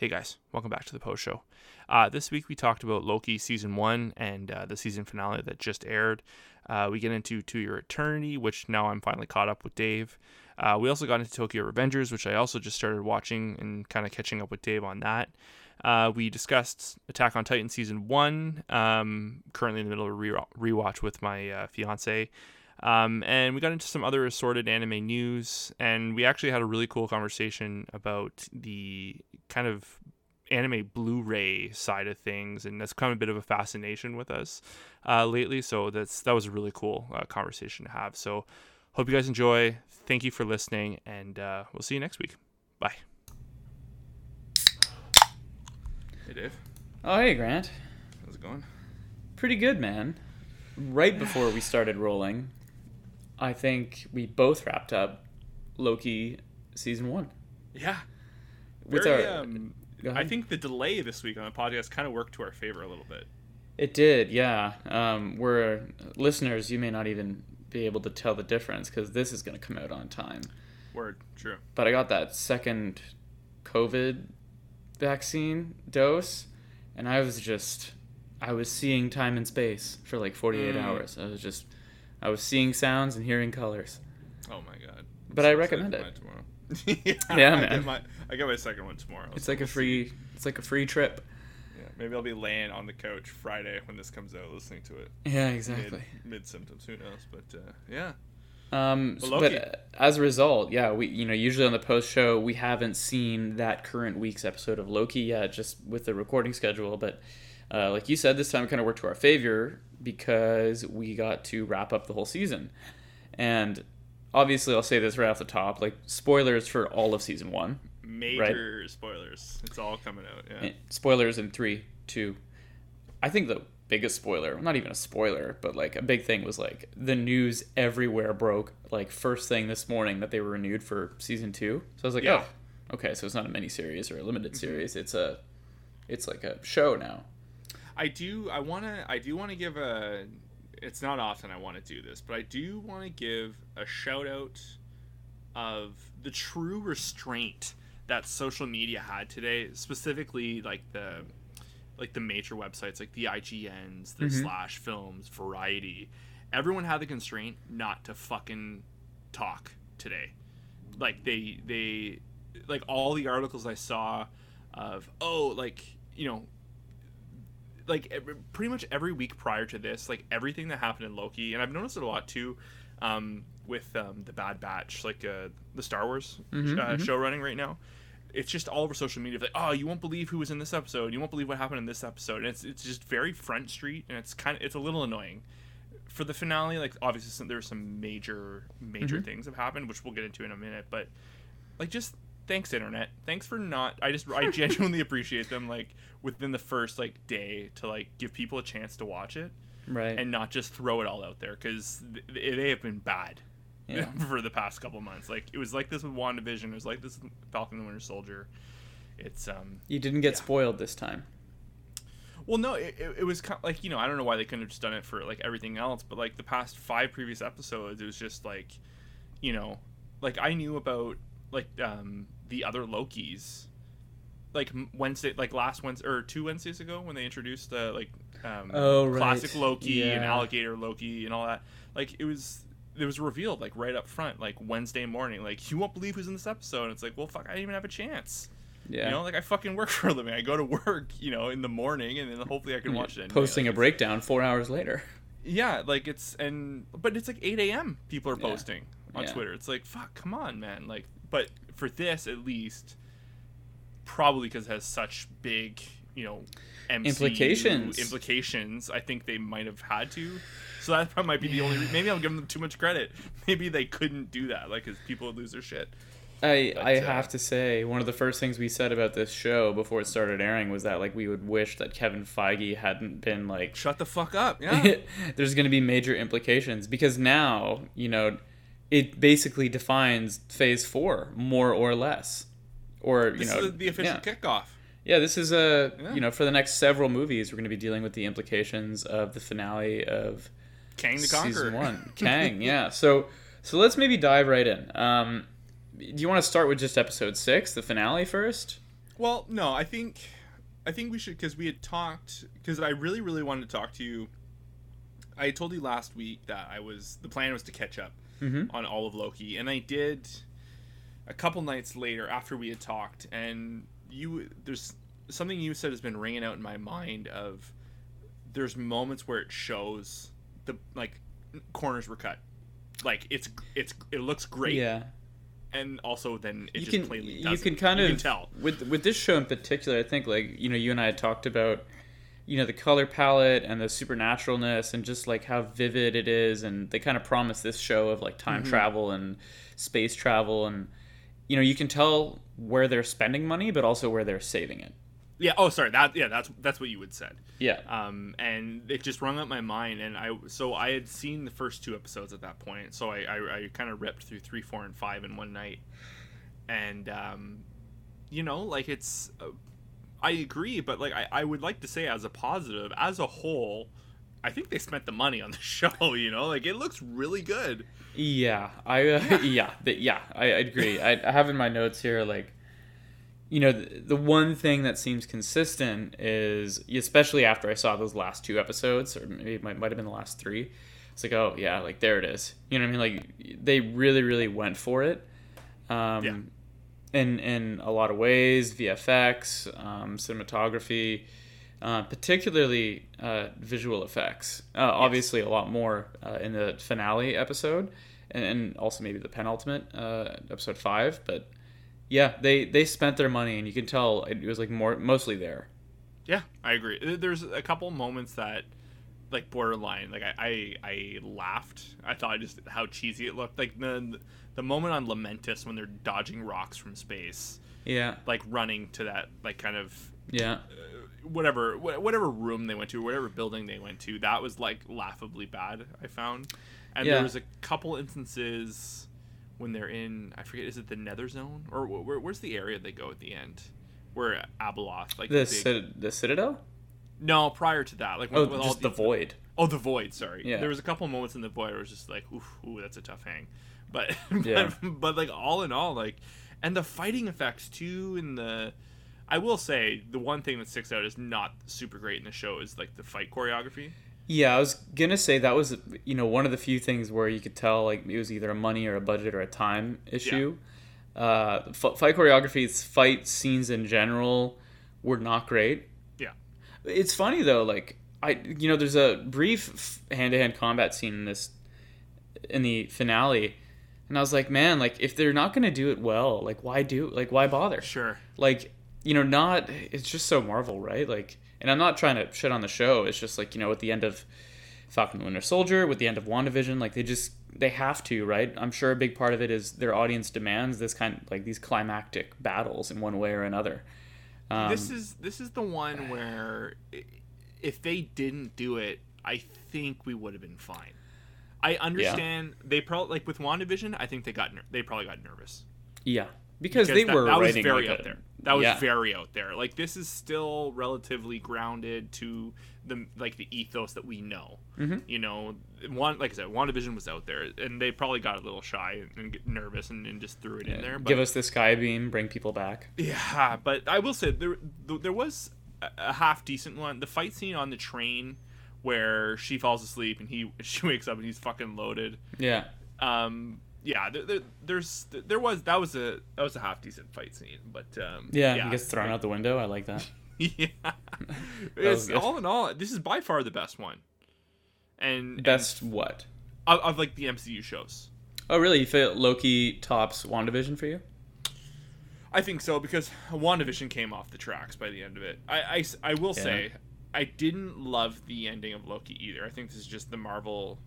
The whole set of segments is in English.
Hey guys, welcome back to the post show. Uh, this week we talked about Loki season one and uh, the season finale that just aired. Uh, we get into To Your Eternity, which now I'm finally caught up with Dave. Uh, we also got into Tokyo Revengers, which I also just started watching and kind of catching up with Dave on that. Uh, we discussed Attack on Titan season one, um, currently in the middle of a re- rewatch with my uh, fiance. Um, and we got into some other assorted anime news, and we actually had a really cool conversation about the kind of anime Blu-ray side of things, and that's kind of a bit of a fascination with us uh, lately. So that's that was a really cool uh, conversation to have. So hope you guys enjoy. Thank you for listening, and uh, we'll see you next week. Bye. Hey Dave, Oh, hey, Grant. how's it going? Pretty good, man. Right before we started rolling, I think we both wrapped up Loki season one. Yeah. With Very, our- um, I think the delay this week on the podcast kind of worked to our favor a little bit. It did, yeah. Um, we're listeners. You may not even be able to tell the difference because this is going to come out on time. Word, true. But I got that second COVID vaccine dose, and I was just, I was seeing time and space for like 48 Mm. hours. I was just, I was seeing sounds and hearing colors. Oh my god. But I recommend it. Tomorrow. yeah, Yeah, I man. Get my, I get my second one tomorrow. It's so like a we'll see. free, it's like a free trip. Yeah, maybe I'll be laying on the couch Friday when this comes out, listening to it. Yeah, exactly. Mid, mid symptoms, who knows? But uh, yeah. Um, But s- but uh, as a result, yeah, we you know usually on the post show we haven't seen that current week's episode of Loki yet, just with the recording schedule. But uh, like you said, this time kind of worked to our favor because we got to wrap up the whole season. And obviously, I'll say this right off the top: like spoilers for all of season one. Major spoilers. It's all coming out. Yeah. Eh, Spoilers in three, two. I think the biggest spoiler, not even a spoiler, but like a big thing was like the news everywhere broke like first thing this morning that they were renewed for season two. So I was like, Yeah. oh, okay, so it's not a mini series or a limited series. It's a, it's like a show now. I do. I want to. I do want to give a. It's not often I want to do this, but I do want to give a shout out of the true restraint that social media had today, specifically like the like the major websites like the IGNs, the Mhm. Slash Films, Variety. Everyone had the constraint not to fucking talk today. Like they they like all the articles I saw of oh like you know like every, pretty much every week prior to this, like everything that happened in Loki, and I've noticed it a lot too, um, with um, the Bad Batch, like uh, the Star Wars Mhm, uh, mhm. show running right now. It's just all over social media, like, oh, you won't believe who was in this episode. You won't believe what happened in this episode. And it's it's just very front street, and it's kind of it's a little annoying. For the finale, like obviously some, there's some major major Mhm. things have happened, which we'll get into in a minute. But like just thanks internet thanks for not i just i genuinely appreciate them like within the first like day to like give people a chance to watch it Right. and not just throw it all out there because th- they have been bad Yeah. for the past couple months like it was like this with wandavision it was like this with falcon and the winter soldier it's um you didn't get Yeah. spoiled this time. well no it, it, it was kind of like you know i don't know why they couldn't have just done it for like everything else but like the past five previous episodes it was just like you know like i knew about like um the other lokis like wednesday like last wednesday or two wednesdays ago when they introduced the like um Oh, right. classic loki and alligator loki and all that like it was it was revealed like right up front like wednesday morning like you won't believe who's in this episode and it's like well fuck i didn't even have a chance Yeah. you know, like I fucking work for a living. I go to work, you know, in the morning, and then hopefully I can watch it. Posting Like, a breakdown four hours later. Yeah, like it's and but it's like 8 a.m. People are Yeah. posting on Yeah. Twitter. It's like fuck, come on, man. Like, but for this at least, probably because it has such big, you know, MCU Implications. Implications. I think they might have had to. So that probably might be the only. Re- maybe I'm giving them too much credit. Maybe they couldn't do that, like, because people would lose their shit. I But, I uh, have to say one of the first things we said about this show before it started airing was that like we would wish that Kevin Feige hadn't been like Shut the fuck up. Yeah. there's going to be major implications because now you know it basically defines phase 4 more or less or you this know is the official yeah. kickoff. yeah this is a Yeah. you know for the next several movies we're going to be dealing with the implications of the finale of Kang the Conqueror. season 1 Kang yeah so so let's maybe dive right in um do you want to start with just episode 6 the finale first Well, no, I think I think we should because we had talked because I really really wanted to talk to you. I told you last week that I was the plan was to catch up Mm-hmm. on all of Loki, and I did a couple nights later after we had talked, and you there's something you said has been ringing out in my mind of there's moments where it shows the like corners were cut, like it's it's it looks great, Yeah. and also then it you just can plainly you doesn't. can kind you of can tell. with with this show in particular. I think like you know you and I had talked about you know the color palette and the supernaturalness and just like how vivid it is, and they kind of promise this show of like time Mm-hmm. travel and space travel, and you know you can tell where they're spending money, but also where they're saving it. Yeah. Oh, sorry. That yeah. That's that's what you would said. Yeah. Um, and it just rung up my mind, and I so I had seen the first two episodes at that point, so I I, I kind of ripped through three, four, and five in one night, and um, you know, like it's, uh, I agree, but like I I would like to say as a positive, as a whole. I think they spent the money on the show, you know, like it looks really good. Yeah, I uh, yeah the, yeah I, I agree. I, I have in my notes here like, you know, the, the one thing that seems consistent is especially after I saw those last two episodes, or maybe it might, might have been the last three. It's like oh yeah, like there it is. You know what I mean? Like they really really went for it. Um, Yeah. In in a lot of ways, VFX, um, cinematography. Uh, particularly uh, visual effects. Uh, Obviously, a lot more uh, in the finale episode, and, and also maybe the penultimate uh, episode five. But yeah, they they spent their money, and you can tell it was like more mostly there. Yeah, I agree. There's a couple moments that, like, borderline. Like, I, I, I laughed. I thought just how cheesy it looked. Like the the moment on Lamentis when they're dodging rocks from space, Yeah, like running to that, like, kind of yeah, uh, whatever wh- whatever room they went to, whatever building they went to. That was like laughably bad. I found, and Yeah. there was a couple instances when they're in. I forget. Is it the Nether Zone or wh- where, where's the area they go at the end? Where Abeloth, like the cit- the Citadel. no, prior to that, like Oh, with, with all just the void. Oh, the void. Sorry. Yeah. There was a couple moments in the void where it was just like, oof, ooh, that's a tough hang. But, Yeah. but, but like all in all, like, and the fighting effects too, and the, I will say the one thing that sticks out is not super great in the show is like the fight choreography. Yeah, I was gonna say that was you know one of the few things where you could tell like it was either a money or a budget or a time issue. Uh, f- fight choreography, fight scenes in general were not great. Yeah. It's funny though, like I you know there's a brief hand to hand combat scene in this in the finale, and I was like, man, like if they're not gonna do it well, like why do like why bother? Sure. like you know not it's just so marvel right like and i'm not trying to shit on the show it's just like you know at the end of falcon and winter soldier with the end of wandavision like they just they have to right i'm sure a big part of it is their audience demands this kind like these climactic battles in one way or another um, this is this is the one where if they didn't do it, I think we would have been fine. I understand they probably like with WandaVision. I think they got ner- they probably got nervous. yeah because, because they that, were that was very like out a- there. That was yeah. very out there. Like this is still relatively grounded to the like the ethos that we know. Mhm. You know, one like I said, WandaVision was out there, and they probably got a little shy and get nervous and, and just threw it in there. But, give us the sky beam bring people back yeah, but I will say there there was a half decent one. The fight scene on the train where she falls asleep and he she wakes up and he's fucking loaded. yeah. Um, yeah, there, there, there's there was that was a that was a half decent fight scene, but um, yeah, he gets thrown out the window. I like that. Yeah, was it's, all in all, this is by far the best one, and best what? Of, of like the MCU shows. oh really? You feel loki tops wandavision for you? I think so because WandaVision came off the tracks by the end of it. I, I, I will Yeah. say I didn't love the ending of Loki either. I think this is just the Marvel.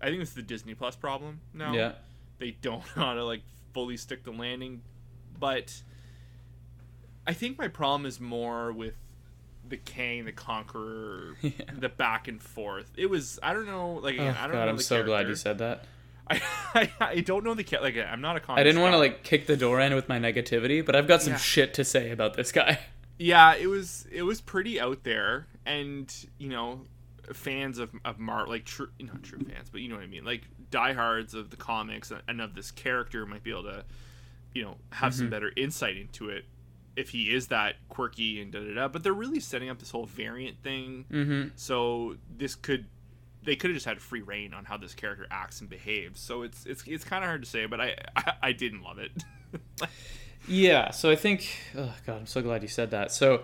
I think this is the Disney Plus problem now. yeah They don't know how to like fully stick the landing, but I think my problem is more with the Kang, the Conqueror, Yeah. the back and forth. It was I don't know like Oh, I don't God, know I'm so glad you said that. I, I I don't know the ca- like I'm not a comic. I didn't want to like kick the door in with my negativity, but I've got some Yeah. shit to say about this guy. yeah it was it was pretty out there and you know fans of of Mar like true not true fans but you know what I mean like diehards of the comics and of this character might be able to you know have some better insight into it if he is that quirky and da da da. But they're really setting up this whole variant thing. Mm-hmm. So this could they could have just had free reign on how this character acts and behaves. So it's it's it's kind of hard to say, but I I, I didn't love it. Yeah, so I think, oh God, I'm so glad you said that. So,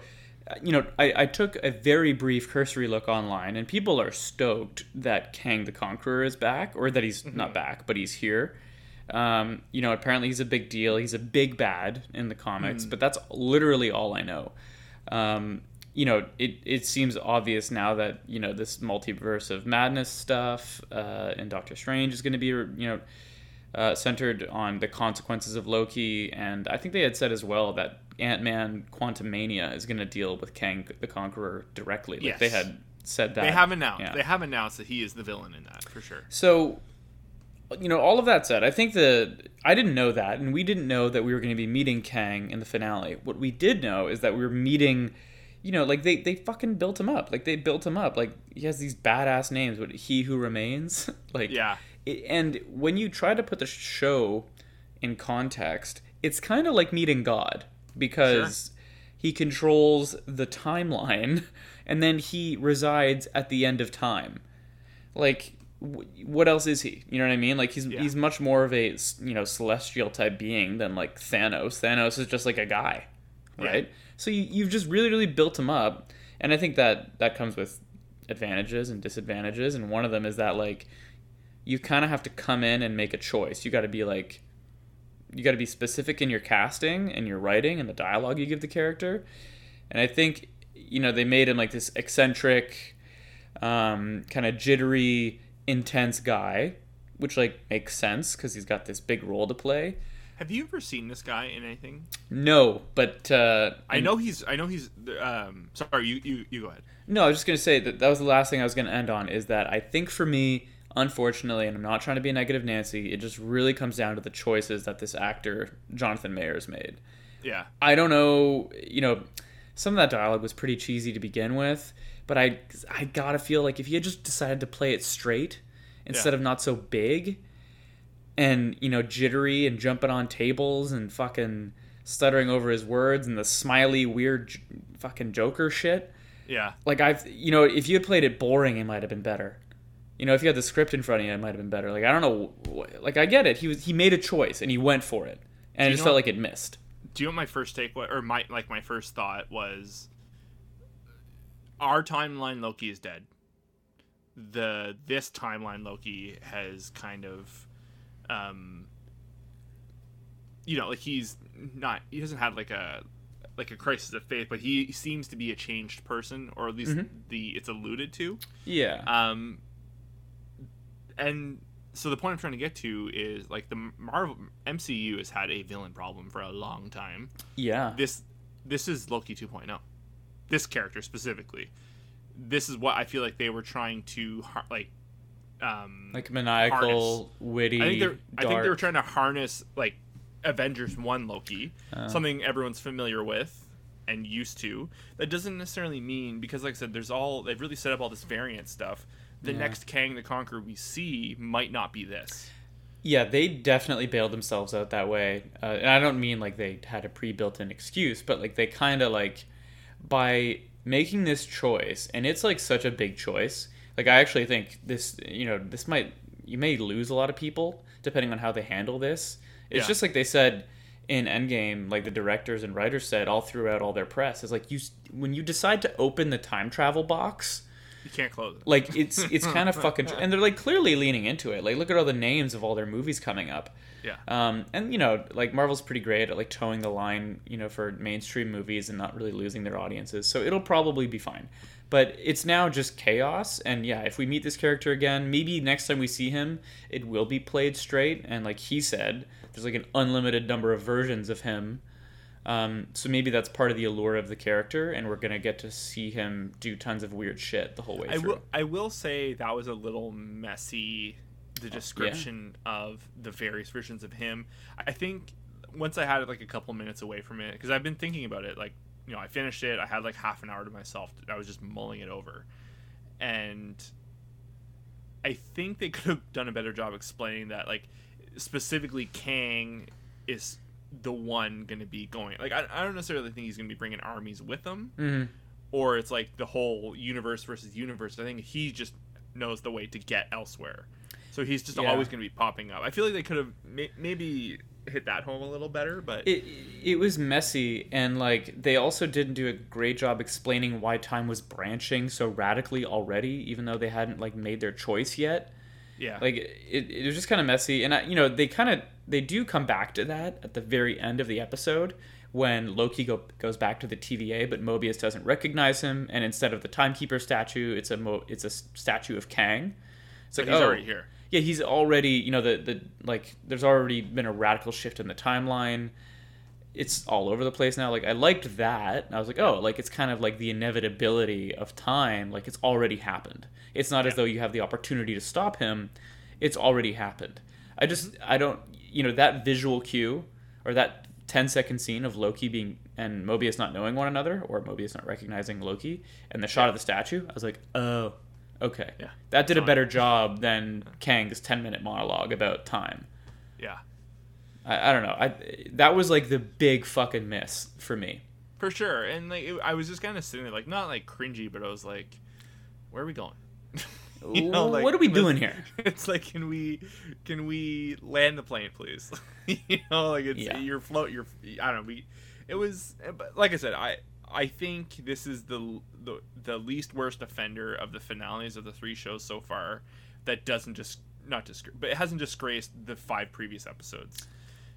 you know, I, I took a very brief cursory look online, and people are stoked that Kang the Conqueror is back, or that he's not back, but he's here. Um, you know, apparently he's a big deal. He's a big bad in the comics, but that's literally all I know. Um, you know, it, it seems obvious now that, you know, this multiverse of madness stuff uh, and Doctor Strange is going to be, you know, uh, centered on the consequences of Loki, and I think they had said as well that Ant Man Quantumania is going to deal with Kang the Conqueror directly. Like Yes. they had said that. they have announced Yeah. they have announced that he is the villain in that for sure. So, you know, all of that said, I think the I didn't know that, and we didn't know that we were going to be meeting Kang in the finale. What we did know is that we were meeting. You know, like they, they fucking built him up. Like they built him up. Like he has these badass names. but he who remains. like Yeah. it, and when you try to put the show in context, it's kind of like meeting God because he controls the timeline and then he resides at the end of time. Like wh- what else is he? You know what I mean? Like he's Yeah. he's much more of a, you know celestial type being than like Thanos. Thanos is just like a guy, Yeah. right? So you, you've just really really built him up, and I think that that comes with advantages and disadvantages, and one of them is that like you kind of have to come in and make a choice. You got to be like, you got to be specific in your casting and your writing and the dialogue you give the character. And I think, you know, they made him like this eccentric, um, kind of jittery, intense guy, which like makes sense because he's got this big role to play. Have you ever seen this guy in anything? No, but uh, I know he's. I know he's. Um, sorry, you, you, you go ahead. No, I was just gonna say that that was the last thing I was gonna end on. Is that I think for me, unfortunately, and I'm not trying to be a negative Nancy, it just really comes down to the choices that this actor Jonathan Majors made. Yeah, I don't know, you know, some of that dialogue was pretty cheesy to begin with, but I I gotta feel like if he had just decided to play it straight instead Yeah. of not so big, and you know jittery and jumping on tables and fucking stuttering over his words and the smiley weird j- fucking Joker shit yeah, like I've you know if you had played it boring it might have been better you know if you had the script in front of you it might have been better like I don't know like I get it he was he made a choice and he went for it and it just felt like it missed do you know what my first take was, or my like my first thought was? Our timeline Loki is dead. The this timeline Loki has kind of, um, you know, like he's not. He doesn't have like a like a crisis of faith, but he seems to be a changed person, or at least the it's alluded to. yeah Um, and so the point I'm trying to get to is like the Marvel MCU has had a villain problem for a long time. yeah This this is Loki 2.0. This character specifically. This is what I feel like they were trying to like. Um, like maniacal witty I think they're I think they were trying to harness like Avengers One Loki, Uh. something everyone's familiar with and used to. That doesn't necessarily mean because, like I said, there's all they've really set up all this variant stuff. The Yeah. next Kang the Conqueror we see might not be this. Yeah, they definitely bailed themselves out that way. Uh, and I don't mean like they had a pre-built-in excuse, but like they kind of like by making this choice, and it's like such a big choice. Like I actually think this, you know, this might you may lose a lot of people depending on how they handle this. It's Yeah. just like they said in Endgame, like the directors and writers said all throughout all their press, is like you when you decide to open the time travel box You can't close it. like it's it's kind of fucking and they're like clearly leaning into it. Like look at all the names of all their movies coming up. Yeah. um and you know like marvel's pretty great at like toeing the line you know for mainstream movies and not really losing their audiences. So it'll probably be fine. But it's now just chaos. And yeah if we meet this character again maybe next time we see him it will be played straight. And like he said there's like an unlimited number of versions of him um, so maybe that's part of the allure of the character, and we're gonna get to see him do tons of weird shit the whole way I through. will I will say that was a little messy the description of the various versions of him. I think once I had it like a couple minutes away from it because I've been thinking about it like you know I finished it I had like half an hour to myself I was just mulling it over and I think they could have done a better job explaining that like specifically Kang is the one going to be going. Like I, I don't necessarily think he's going to be bringing armies with him, Mhm. or it's like the whole universe versus universe. I think he just knows the way to get elsewhere, so he's just Yeah. always going to be popping up. I feel like they could have may- maybe hit that home a little better, but It it was messy and like they also didn't do a great job explaining why time was branching so radically already, even though they hadn't like made their choice yet. yeah, Like it, it was just kind of messy, and I, you know they kind of they do come back to that at the very end of the episode when Loki go, goes back to the TVA, but Mobius doesn't recognize him, and instead of the timekeeper statue, it's a Mo, it's a statue of Kang. It's so like he's oh, already here. yeah, he's already, you know, the the like there's already been a radical shift in the timeline. It's all over the place now. Like I liked that. I was like, oh, like it's kind of like the inevitability of time. Like it's already happened. It's not as though you have the opportunity to stop him. It's already happened. I just. I don't you know that visual cue or that 10 second scene of Loki being and Mobius not knowing one another or Mobius not recognizing Loki and the shot of the statue. I was like, oh, okay. Yeah. That did a better job than Kang's 10 minute monologue about time. Yeah, I, I don't know. I that was like the big fucking miss for me. for sure. And like it, I was just kind of sitting there, like not like cringy, but I was like, where are we going? You know, like, what are we doing here? It's like, can we, can we land the plane, please? you know, like it's Yeah. your float. Your I don't know. We, it was, eh, but like I said, I I think this is the the the least worst offender of the finales of the three shows so far. That doesn't just not just, but it hasn't disgraced the five previous episodes.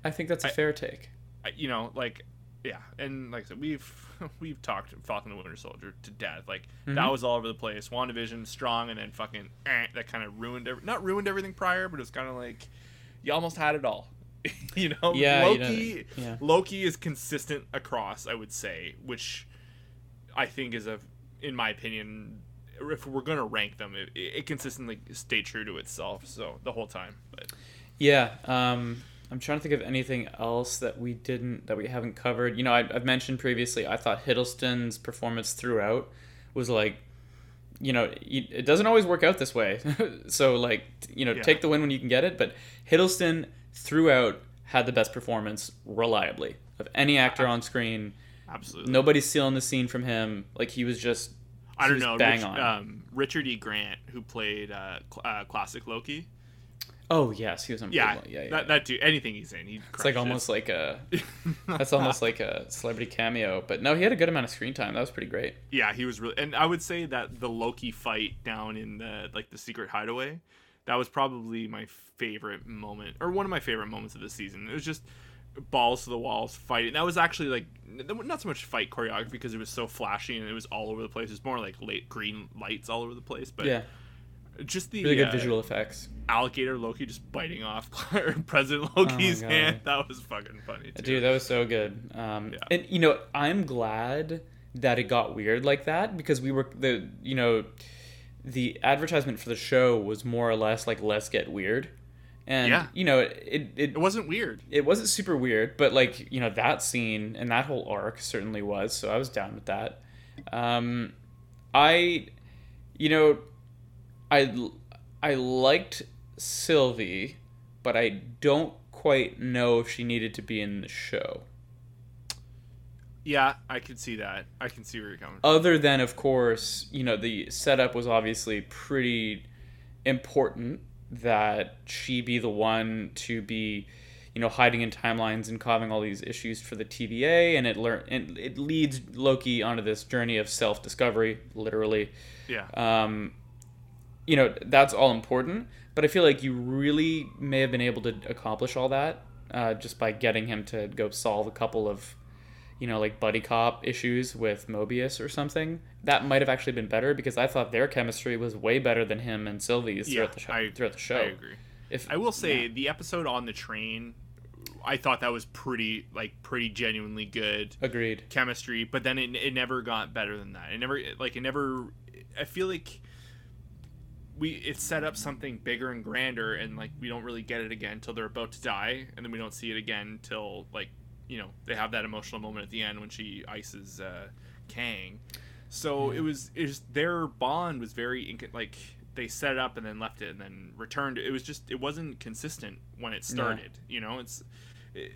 I think that's a I- fair take. I- you know, like yeah, and like I said, we've we've talked Falcon the Winter Soldier to death. Like that Mhm. was all over the place. WandaVision strong, and then fucking eh, that kind of ruined every, not ruined everything prior, but it's kind of like you almost had it all. you know, Yeah, you know, Loki. yeah. Loki is consistent across, I would say, which I think is a, in my opinion, if we're gonna rank them, it, it consistently stayed true to itself. So the whole time, but Yeah. Um, I'm trying to think of anything else that we didn't that we haven't covered. You know, I, I've mentioned previously. I thought Hiddleston's performance throughout was like, you know, it doesn't always work out this way. so like, you know, Yeah. take the win when you can get it. But Hiddleston throughout had the best performance reliably of any actor on screen. absolutely. Nobody's stealing the scene from him. Like he was just. I don't know. Bang Rich, on. Um, Richard E. Grant, who played uh, cl- uh, classic Loki. Oh yes, he was Yeah, unbelievable. Yeah, yeah. That, that dude. Anything he's in, he. It's like almost like a that's almost like a celebrity cameo. But no, he had a good amount of screen time. That was pretty great. Yeah, he was really, and I would say that the Loki fight down in the like the secret hideaway, that was probably my favorite moment, or one of my favorite moments of the season. It was just balls to the walls fighting. That was actually like not so much fight choreography because it was so flashy and it was all over the place. It was more like late green lights all over the place, but yeah, just the really good uh, visual effects. alligator Loki just biting off President Loki's God. hand. That was fucking funny too. Dude, that was so good. Um, Yeah. And you know, I'm glad that it got weird like that because we were the you know the advertisement for the show was more or less like let's get weird, and Yeah. you know it it, it wasn't weird. it wasn't super weird, but like you know that scene and that whole arc certainly was. So I was down with that. Um, I, you know, I I liked Sylvie, but I don't quite know if she needed to be in the show. Yeah, I can see that. I can see where you're coming from. Other than, of course, you know, the setup was obviously pretty important that she be the one to be, you know, hiding in timelines and causing all these issues for the TVA, and it learn and it leads Loki onto this journey of self discovery, literally. Yeah. Um, you know, that's all important, but I feel like you really may have been able to accomplish all that uh, just by getting him to go solve a couple of, you know, like buddy cop issues with Mobius or something. That might have actually been better because I thought their chemistry was way better than him and Sylvie's yeah, throughout the show. I, throughout the show. I agree. If I will say yeah. the episode on the train, I thought that was pretty like pretty genuinely good agreed. chemistry, but then it, it never got better than that. It never like it never. I feel like we it set up something bigger and grander, and like we don't really get it again until they're about to die, and then we don't see it again till like you know they have that emotional moment at the end when she ices uh, Kang. So it was it was their bond was very inc- like they set it up and then left it and then returned. It was just it wasn't consistent when it started. You know, it's it,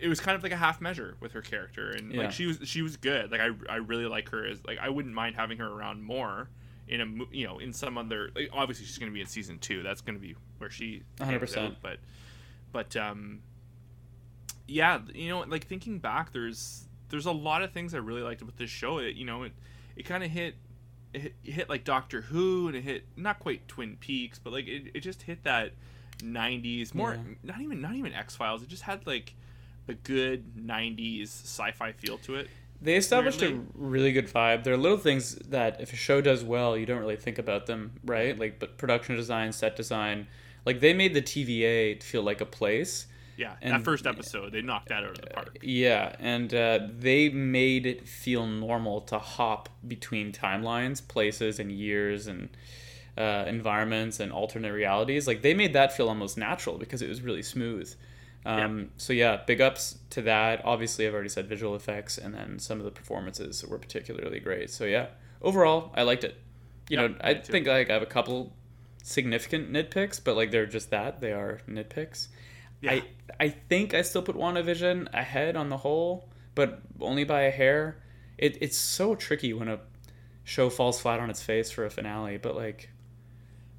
it was kind of like a half measure with her character, and Yeah. like she was she was good. Like I I really like her as like I wouldn't mind having her around more in a you know in some other like, obviously she's going to be in season two. That's going to be where she 100%. out, But but um yeah, you know like thinking back, there's there's a lot of things I really liked about this show. It you know it it kind of hit. It hit, it hit like Doctor Who, and it hit not quite Twin Peaks, but like it, it just hit that '90s more. Yeah. Not even not even X Files. It just had like a good 90s sci-fi feel to it They established a really good vibe. There are little things that if a show does well, you don't really think about them, right? Like, but production design, set design, like they made the TVA feel like a place. yeah And- that first episode they knocked that out of the park Yeah, and uh, they made it feel normal to hop between timelines, places, and years, and uh, environments and alternate realities. Like they made that feel almost natural because it was really smooth. Um, So yeah, big ups to that. Obviously, I've already said visual effects, and then some of the performances were particularly great. So yeah, overall, I liked it. You Yeah, know, I too. think like I have a couple significant nitpicks, but like they're just that they are nitpicks. yeah I I think I still put WandaVision ahead on the whole, but only by a hair. It it's so tricky when a show falls flat on its face for a finale, but like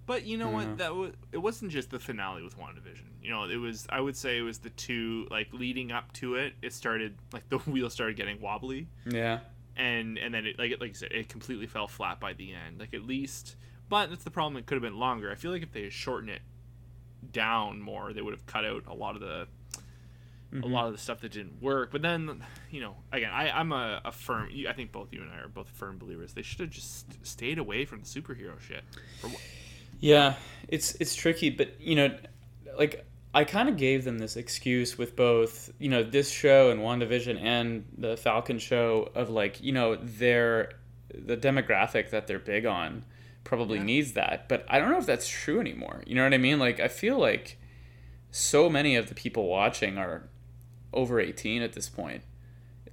but you know what that was it wasn't just the finale with WandaVision you know it was i would say it was the two like leading up to it it started like the wheel started getting wobbly yeah. and and then it like like you said it completely fell flat by the end like at least but that's the problem it could have been longer i feel like if they had shortened it down more they would have cut out a lot of the a Mhm. lot of the stuff that didn't work but then you know again I, i'm a, a firm i think both you and i are both firm believers they should have just stayed away from the superhero shit Yeah, it's it's tricky, but you know, like I kind of gave them this excuse with both, you know, this show and WandaVision and the Falcon show of like, you know, their the demographic that they're big on probably Yeah. needs that, but I don't know if that's true anymore. You know what I mean? Like I feel like so many of the people watching are over 18 at this point.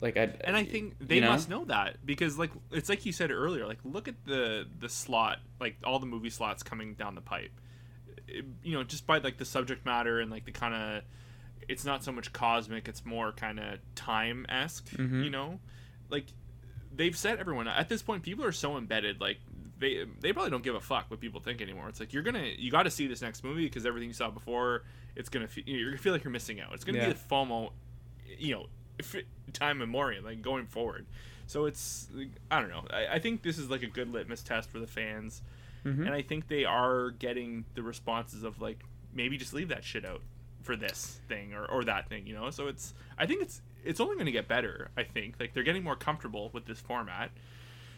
Like I and i think they you know? must know that because like it's like you said earlier like look at the the slot like all the movie slots coming down the pipe you know just by like the subject matter and like the kind of it's not so much cosmic it's more kind of time-esque Mhm. you know? Like they've set everyone at this point people are so embedded like they they probably don't give a fuck what people think anymore. It's like you're gonna you got to see this next movie because everything you saw before it's gonna fe- you're gonna feel like you're missing out. It's gonna Yeah. be the fomo you know time memorial like going forward. So it's i don't know. I, I think this is like a good litmus test for the fans Mhm. and i think they are getting the responses of like maybe just leave that shit out for this thing or, or that thing you know? So it's i think it's it's only going to get better i think. Like they're getting more comfortable with this format.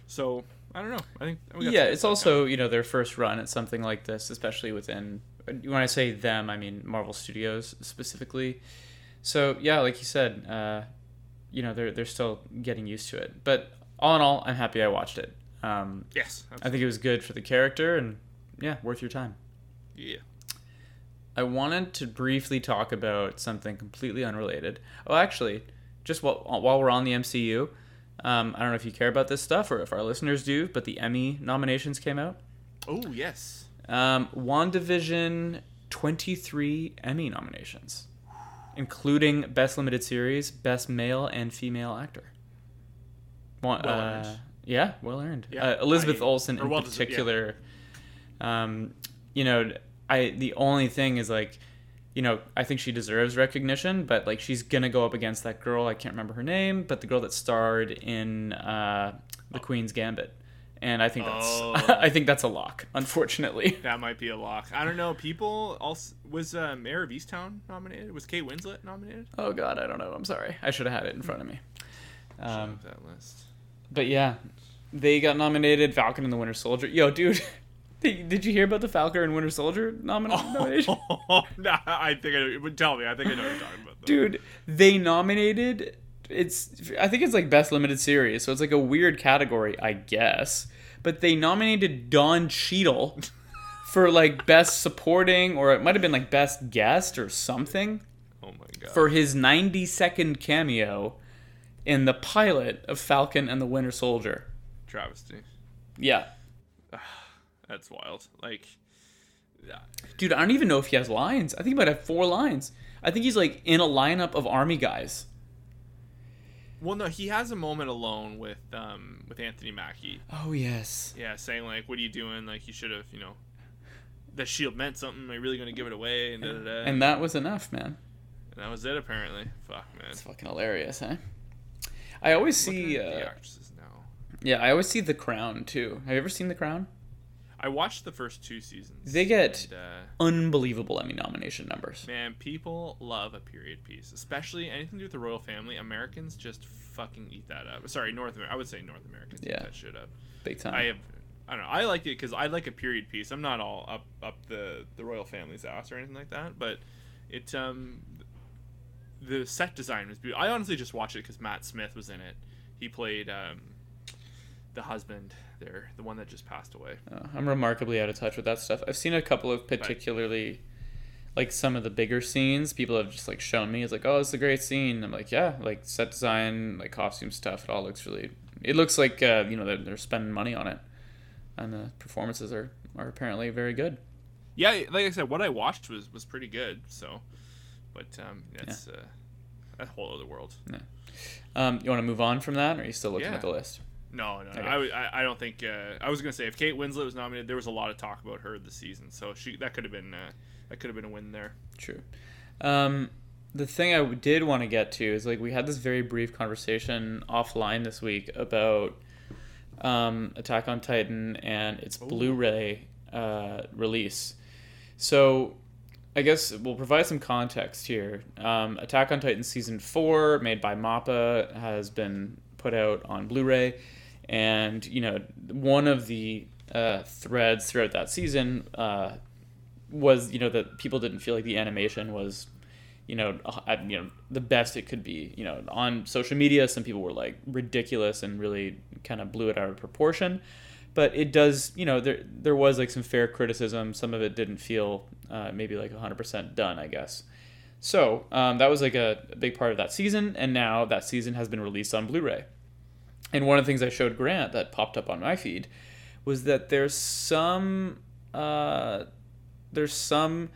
So i don't know. I think we got yeah it's also you know their first run at something like this especially within when i say them i mean marvel studios specifically. So yeah like you said uh, you know they're, they're still getting used to it. But all in all i'm happy i watched it um, yes i think it was good for the character and yeah worth your time yeah I wanted to briefly talk about something completely unrelated. Oh, actually, just while, while we're on the MCU, um, I don't know if you care about this stuff or if our listeners do, but the Emmy nominations came out. oh yes Um, WandaVision 23 Emmy nominations, including Best Limited Series, Best Male and Female Actor. Wa- Well uh. Yeah, well earned. Yeah, uh, Elizabeth I- Olsen in well deserved, yeah. particular. Um, you know, I the only thing is like, you know, I think she deserves recognition, but like she's gonna go up against that girl. I can't remember her name, but the girl that starred in uh, the Queen's Gambit, and I think that's Oh. I think that's a lock, unfortunately. that might be a lock i don't know people also was uh, mare of easttown nominated was kate winslet nominated Oh God, I don't know. I'm sorry. I should have had it in front of me. Um, that list but yeah, they got nominated. Falcon and the Winter Soldier. Yo, dude, did you hear about the Falcon and Winter Soldier nomin- oh, nomination? nah, I think I but tell me. I think I know what you're talking about. Though. Dude, they nominated. It's I think it's like best limited series, so it's like a weird category, I guess. But they nominated Don Cheadle for like best supporting, or it might have been like best guest or something. Oh my god. for his 90 second cameo in the pilot of Falcon and the Winter Soldier. travesty. Yeah. That's wild. Like, yeah, Dude, I don't even know if he has lines. I think he might have four lines. I think he's like in a lineup of army guys. Well, no, he has a moment alone with um with Anthony Mackie. Oh yes. Yeah, saying like, "What are you doing? Like, you should have, you know, that shield meant something. Are you really going to give it away?" And da, da, da. And that was enough, man. And that was it, apparently. Fuck, man. It's fucking hilarious, huh? I always see. at the Uh, actresses now. yeah, I always see The Crown too. Have you ever seen The Crown? I watched the first two seasons. They get- and, uh, Unbelievable Emmy nomination numbers. man, people love a period piece, especially anything to do with the royal family. Americans just fucking eat that up. Sorry, North America. I would say North Americans Yeah. eat that shit up. Big time. I have. I don't know. I like it because I like a period piece. I'm not all up up the the royal family's ass or anything like that, but it um the set design was beautiful. I honestly just watched it because Matt Smith was in it. He played um the husband there, the one that just passed away. Uh, I'm remarkably out of touch with that stuff. I've seen a couple of particularly, like some of the bigger scenes. People have just like shown me. It's like, oh, it's a great scene. I'm like, yeah, like set design, like costume stuff. It all looks really. It looks like uh, you know they're, they're spending money on it, and the performances are are apparently very good. Yeah, like I said, what I watched was was pretty good. So, but um, it's uh, a whole other world. Yeah. Um, you want to move on from that, or are you still looking Yeah. at the list? No, no, no. Okay. I, I, I don't think. Uh, I was gonna say if Kate Winslet was nominated, there was a lot of talk about her this season, so she that could have been uh, that could have been a win there. True. Um, the thing I did want to get to is like we had this very brief conversation offline this week about um, Attack on Titan and its Blu-ray uh, release. So I guess we'll provide some context here. Um, Attack on Titan season four, made by Mappa, has been put out on Blu-ray, and you know one of the uh, threads throughout that season uh, was you know that people didn't feel like the animation was you know uh, you know the best it could be. You know on social media some people were like ridiculous and really kind of blew it out of proportion but it does you know there there was like some fair criticism. Some of it didn't feel uh, maybe like 100% done i guess. So um, that was like a, a big part of that season and now that season has been released on blu-ray. And one of the things i showed grant that popped up on my feed was that there's some uh, there's some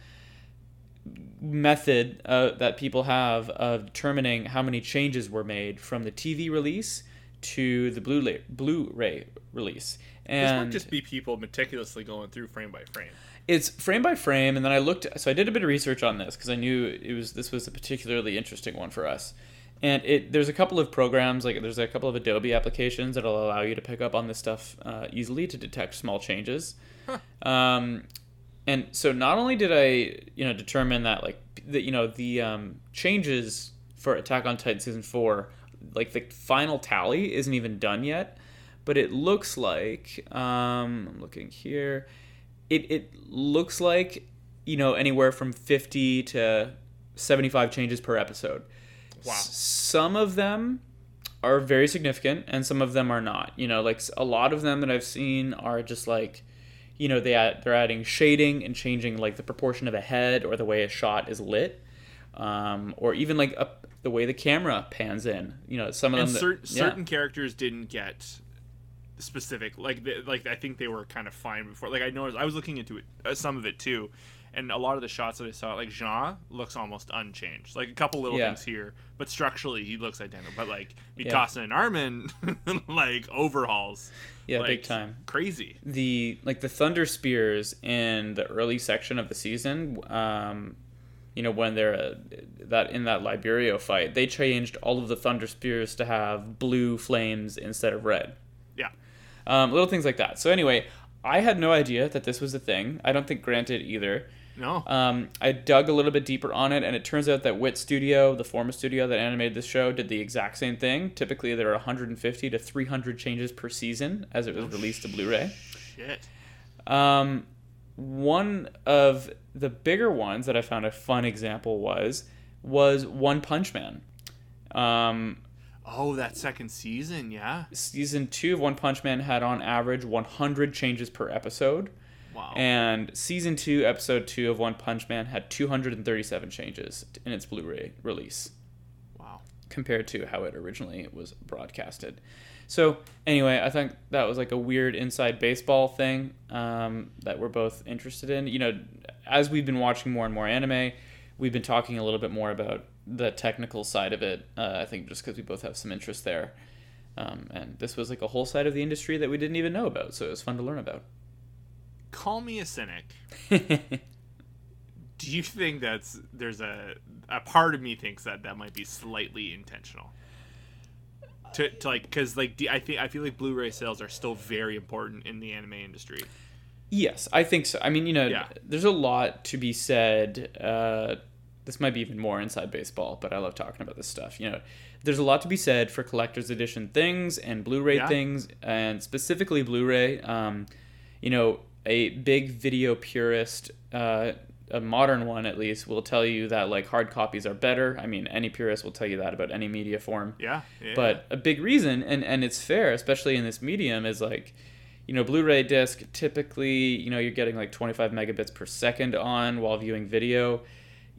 method uh, that people have of determining how many changes were made from the TV release to the Blu-ray, Blu-ray release. This might just be people meticulously going through frame by frame. it's frame by frame and then i looked so i did a bit of research on this because i knew it was this was a particularly interesting one for us. And it there's a couple of programs like there's a couple of adobe applications that'll allow you to pick up on this stuff uh, easily to detect small changes. Um, and so not only did i you know determine that like that you know the um, changes for attack on titan season 4 like the final tally isn't even done yet but it looks like um, i'm looking here it, it looks like you know anywhere from 50 to 75 changes per episode Wow. S- some of them are very significant and some of them are not you know like a lot of them that i've seen are just like you know they add, they're adding shading and changing like the proportion of a head or the way a shot is lit um, or even like a, the way the camera pans in you know some of And them that- cer- yeah. certain characters didn't get specific. Like, the, like I think they were kind of fine before. Like I noticed, I was looking into it, uh, some of it too, and a lot of the shots that I saw, like Jean looks almost unchanged. Like a couple little Yeah. things here, but structurally he looks identical. But like Yeah. Mikasa and Armin, like overhauls. yeah like, big time Crazy. the like the thunder spears in the early section of the season um you know when they're uh, that in that liberio fight they changed all of the thunder spears to have blue flames instead of red Yeah. Um, little things like that so anyway i had no idea that this was a thing i don't think grant did either No. um, I dug a little bit deeper on it, and it turns out that Wit Studio, the former studio that animated this show, did the exact same thing. Typically, there are 150 to 300 changes per season as it was released to Blu-ray. Shit. Um, one of the bigger ones that I found a fun example was was One Punch Man. Um, Oh, that second season, yeah. season two of One Punch Man had on average 100 changes per episode, Wow. and season two, episode two of One Punch Man had 237 changes in its Blu-ray release wow. compared to how it originally was broadcasted. So anyway, I think that was like a weird inside baseball thing um, that we're both interested in. You know, as we've been watching more and more anime, we've been talking a little bit more about the technical side of it. Uh, I think just because we both have some interest there. Um, and this was like a whole side of the industry that we didn't even know about, so it was fun to learn about. Call me a cynic. Do you think that's there's a a part of me thinks that that might be slightly intentional? To, to like because like I think I feel like Blu-ray sales are still very important in the anime industry. Yes, I think so. I mean, you know, Yeah. there's a lot to be said. Uh, this might be even more inside baseball, but I love talking about this stuff. You know, there's a lot to be said for collector's edition things and Blu-ray Yeah. things, and specifically Blu-ray. Um, you know, a big video purist, uh, a modern one at least, will tell you that like hard copies are better. I mean, any purist will tell you that about any media form. Yeah, yeah. But a big reason, and, and it's fair, especially in this medium, is like, you know, Blu-ray disc typically, you know, you're getting like 25 megabits per second on while viewing video.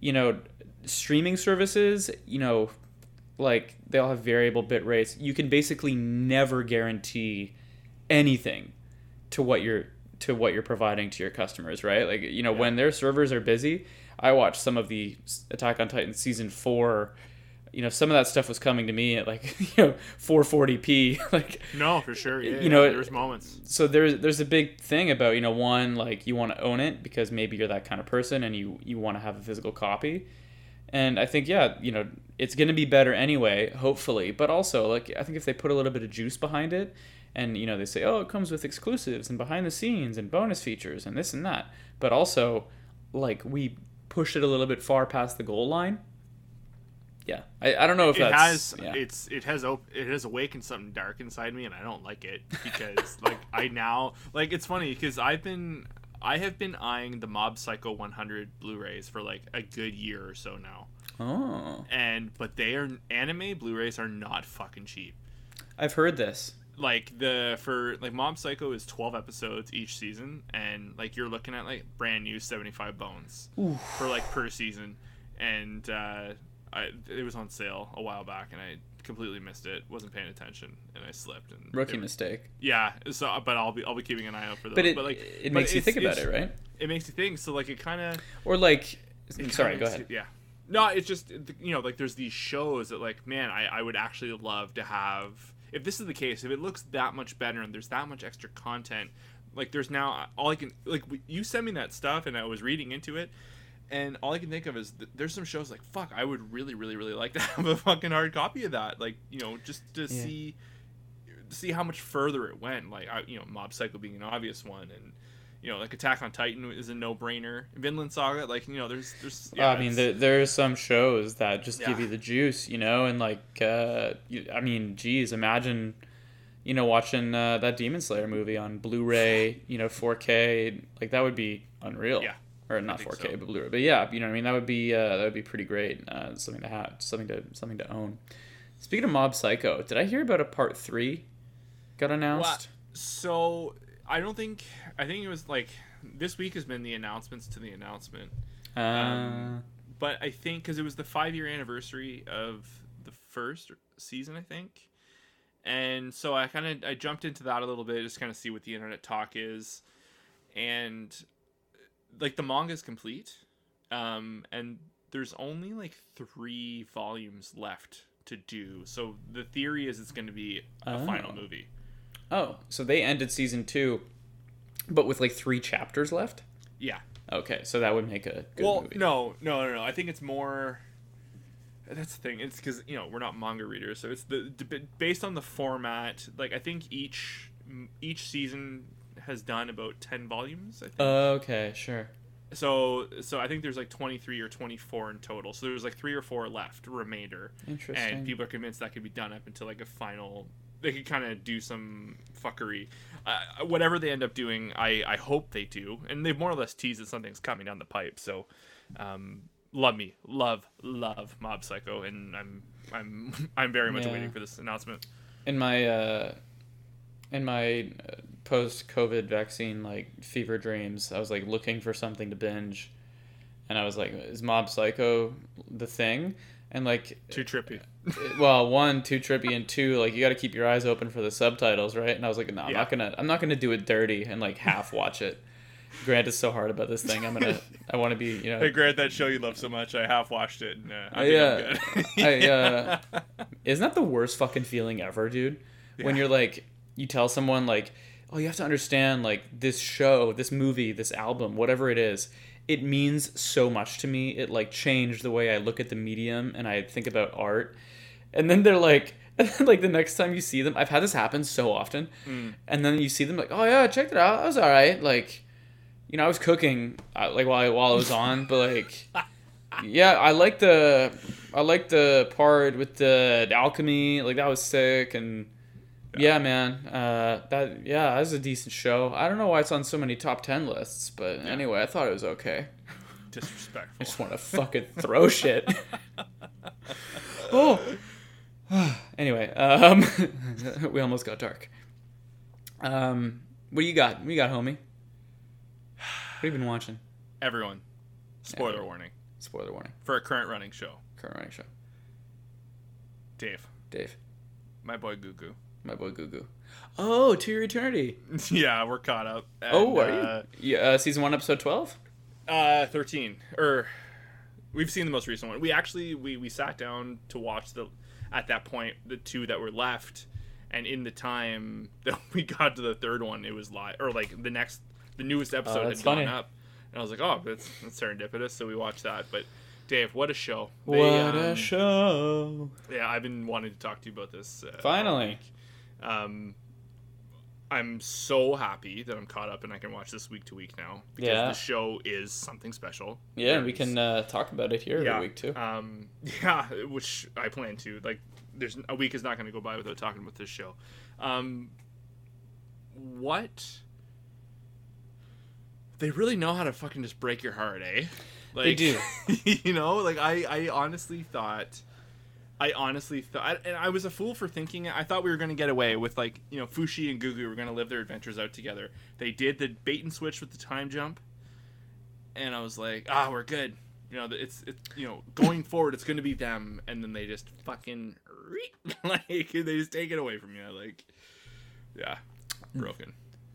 You know, streaming services, you know, like they all have variable bit rates. You can basically never guarantee anything to what you're to what you're providing to your customers, right? Like, you know, when their servers are busy, I watched some of the Attack on Titan season 4 you know some of that stuff was coming to me at like you know 440p like no, for sure. Yeah, you yeah, know, there's moments. so there's there's a big thing about you know one like you want to own it because maybe you're that kind of person and you you want to have a physical copy and i think yeah you know it's going to be better anyway hopefully but also like i think if they put a little bit of juice behind it and you know they say oh it comes with exclusives and behind the scenes and bonus features and this and that but also like we push it a little bit far past the goal line yeah. I, I don't know if It that's has yeah. it's it has op- it has awakened something dark inside me, and I don't like it because like I now like it's funny because I've been I have been eyeing the Mob Psycho 100 Blu-rays for like a good year or so now, oh. And but they are anime Blu-rays are not fucking cheap. i've heard this. Like the for like Mob Psycho is 12 episodes each season and like you're looking at like brand new 75 bones for like per season. And uh I it was on sale a while back and I completely missed it wasn't paying attention and I slipped and rookie it- mistake. Yeah so but I'll be I'll be keeping an eye out for those but it, but like it makes you think about it right? It makes you think so like it kind of or like mm, sorry kinda go ahead. you- yeah. No, it's just you know like there's these shows that like man I, I would actually love to have if this is the case if it looks that much better and there's that much extra content like there's now all I can like you send me that stuff and I was reading into it and all I can think of is th- there's some shows like fuck I would really really really like to have a fucking hard copy of that. Like you know just to see see how much further it went. Like I, you know Mob Psycho being an obvious one and you know like Attack on Titan is a no brainer Vinland Saga like you know there's there's Yeah, I mean, there, there are some shows that just give you the juice, you know, and like, uh, you, I mean, geez, imagine, you know, watching uh, that Demon Slayer movie on Blu-ray, you know, 4K, like that would be unreal. Yeah, Or not 4K, so. but Blu-ray. But yeah, you know, what I mean, that would be uh, that would be pretty great. Uh, something to have, something to something to own. Speaking of Mob Psycho, did I hear about a part three got announced? So I don't think I think it was like this week has been the announcements to the announcement, Uh, Um, but I think because it was the five year anniversary of the first season, I think, and so I kind of I jumped into that a little bit just kind of see what the internet talk is, and like the manga is complete, um, and there's only like three volumes left to do. So the theory is it's going to be a final Oh. movie. oh, so they ended season two, but with like three chapters left. Yeah. Okay, so that would make a good well, movie. no, no, no, no. I think it's more. That's the thing. It's because you know we're not manga readers, so it's the based on the format. Like I think each each season has done about ten volumes. I think. Okay, sure. so so I think there's like twenty three or twenty four in total. So there's like three or four left remainder, Interesting. and people are convinced that could be done up until like a final. They could kind of do some fuckery. Uh, whatever they end up doing, I, I hope they do. And they've more or less teased that something's coming down the pipe. So, um, love me, love, love Mob Psycho, and I'm I'm I'm very much Yeah. waiting for this announcement. in my uh, in my uh, post COVID vaccine like fever dreams, I was like looking for something to binge, and I was like, "Is Mob Psycho the thing?" And like, Too trippy. well, one, too trippy, and two, like you got to keep your eyes open for the subtitles, right? And I was like, "No, I'm Yeah. not gonna, I'm not gonna do it dirty and like half watch it." Grant is so hard about this thing. I'm gonna. I want to be. You know. Hey, Grant, that show you love so much, I half watched it. And, uh, I I'm good. I, uh, isn't that the worst fucking feeling ever, dude? When you're like, you tell someone like, oh, you have to understand like this show, this movie, this album, whatever it is. It means so much to me. It like changed the way I look at the medium and I think about art. And then they're like, like the next time you see them, I've had this happen so often. Mm. And then you see them like, oh yeah, check it out. I was all right. Like, you know, I was cooking uh, like while I, while I was on, but like, yeah, I like the I like the part with the, the, alchemy. Like that was sick, and yeah, man, uh, that yeah, that was a decent show. I don't know why it's on so many top ten lists, but anyway, I thought it was okay. Disrespectful. I just want to fucking throw shit. oh. anyway, um, we almost got dark. Um, what do you got? What you got, homie? What have you been watching? Everyone, spoiler Everyone. warning Spoiler warning. for a current running show. Current running show. Dave, Dave, my boy Gugu. My boy Gugu. Oh, To Your Eternity. yeah, we're caught up. oh, are uh, you? Yeah, uh, season one, episode twelve. Uh, thirteen. Or we've seen the most recent one. We actually we we sat down to watch the at that point the two that were left, and in the time that we got to the third one, it was live or like the next the newest episode Oh, that's had funny. gone up, and I was like, oh, that's, that's serendipitous. So we watched that. But Dave, what a show! What They, a um, show! Yeah, I've been wanting to talk to you about this. Uh, Finally. Um, I'm so happy that I'm caught up and I can watch this week to week now because Yeah. the show is something special. Yeah, and we can uh, talk about it here every yeah, week too. Um, yeah, which I plan to. Like, there's a week is not going to go by without talking about this show. Um, what? They really know how to fucking just break your heart, eh? Like, They do. you know, like I, I honestly thought. I honestly thought, and I was a fool for thinking. I thought we were going to get away with like, you know, Fushi and Gugu were going to live their adventures out together. They did the bait and switch with the time jump, and I was like, ah, we're good. You know, it's it's you know, going forward, it's going to be them, and then they just fucking like they just take it away from you. Like, yeah, broken.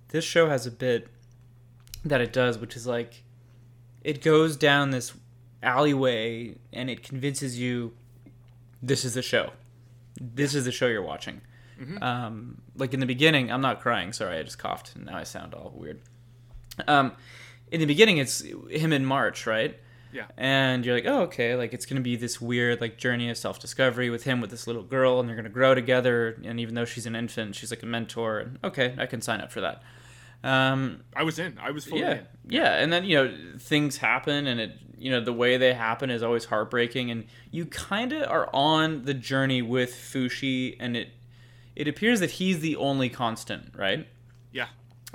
this show has a bit that it does, which is like it goes down this alleyway and it convinces you this is the show. This is the show you're watching. Um, like in the beginning, I'm not crying. Sorry, I just coughed, and now I sound all weird. Um, in the beginning, it's him in March, right? Yeah. and you're like, oh, okay, like it's gonna be this weird like journey of self discovery with him with this little girl, and they're gonna grow together. And even though she's an infant, she's like a mentor. And okay, I can sign up for that. Um, I was in. I was fully yeah, in. yeah, and then you know things happen, and it you know the way they happen is always heartbreaking, and you kind of are on the journey with Fushi, and it it appears that he's the only constant, right? Yeah.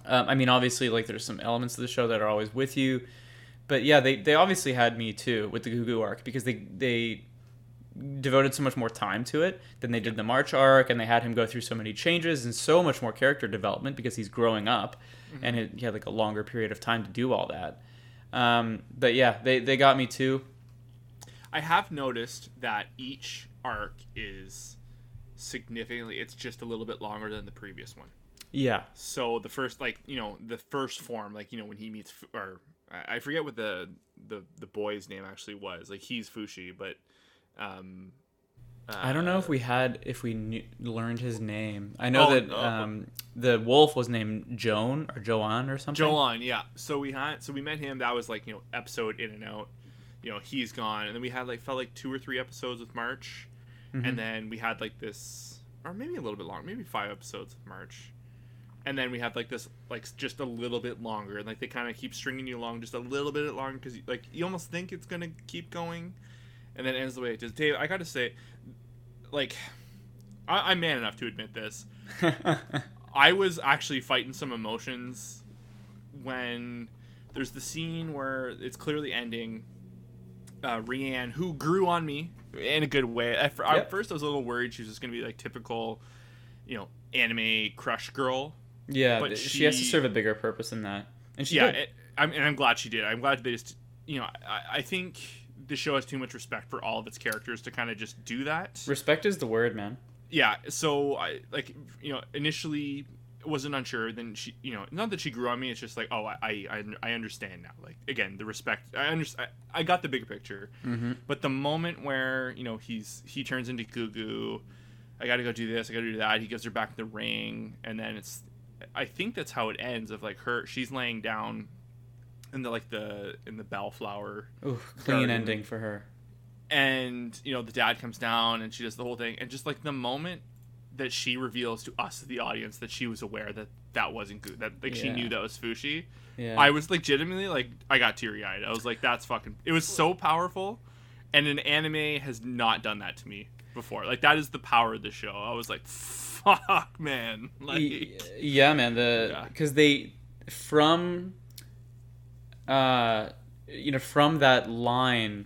Um, I mean, obviously, like there's some elements of the show that are always with you, but yeah, they, they obviously had me too with the Gugu arc because they they devoted so much more time to it than they did the March arc, and they had him go through so many changes and so much more character development because he's growing up, and it, he had like a longer period of time to do all that. Um, but yeah, they they got me too. I have noticed that each arc is significantly. It's just a little bit longer than the previous one. Yeah, So the first, like you know, the first form, like you know, when he meets, or I I forget what the the the boy's name actually was. Like he's Fushi, but um, I don't know if we had if we knew, learned his name. I know Oh, that oh. um, the wolf was named Joan or Joanne or something. Joan, yeah. So we had, so we met him. That was like you know, episode in and out. You know, he's gone, and then we had like felt like two or three episodes with March, Mm-hmm. and then we had like this, or maybe a little bit longer, maybe five episodes with March, and then we had like this, like just a little bit longer, and like they kind of keep stringing you along just a little bit longer because like you almost think it's gonna keep going, and then ends the way it does. Dave, I gotta say, like, I, I'm man enough to admit this. I was actually fighting some emotions when there's the scene where it's clearly ending. Uh, Rean, who grew on me in a good way. At, Yep. at first, I was a little worried she was just gonna be like typical, you know, anime crush girl. Yeah, But th- she, has to serve a bigger purpose than that, and she yeah, it, I'm, and I'm glad she did. I'm glad they just, you know, I, I think the show has too much respect for all of its characters to kind of just do that. Respect is the word, man. yeah so i like you know initially wasn't unsure. Then she, you know, not that she grew on me. It's just like, oh, I, I, I understand now. Like again, the respect. I understand. I got the bigger picture. Mm-hmm. But the moment where you know he's he turns into Gugu, I got to go do this. I got to do that. He gives her back the ring, and then it's. I think that's how it ends. Of like her, she's laying down, in the like the in the bellflower, Ooh, clean Garden. ending for her. and you know the dad comes down and she does the whole thing, and just like the moment that she reveals to us, the audience, that she was aware that that wasn't good, that like she knew that was Fushi. Yeah. I was legitimately like, I got teary eyed. I was like, that's fucking. It was so powerful, and an anime has not done that to me before. Like that is the power of the show. I was like, fuck, man. Like, yeah, man. The Yeah. because they from uh you know from that line.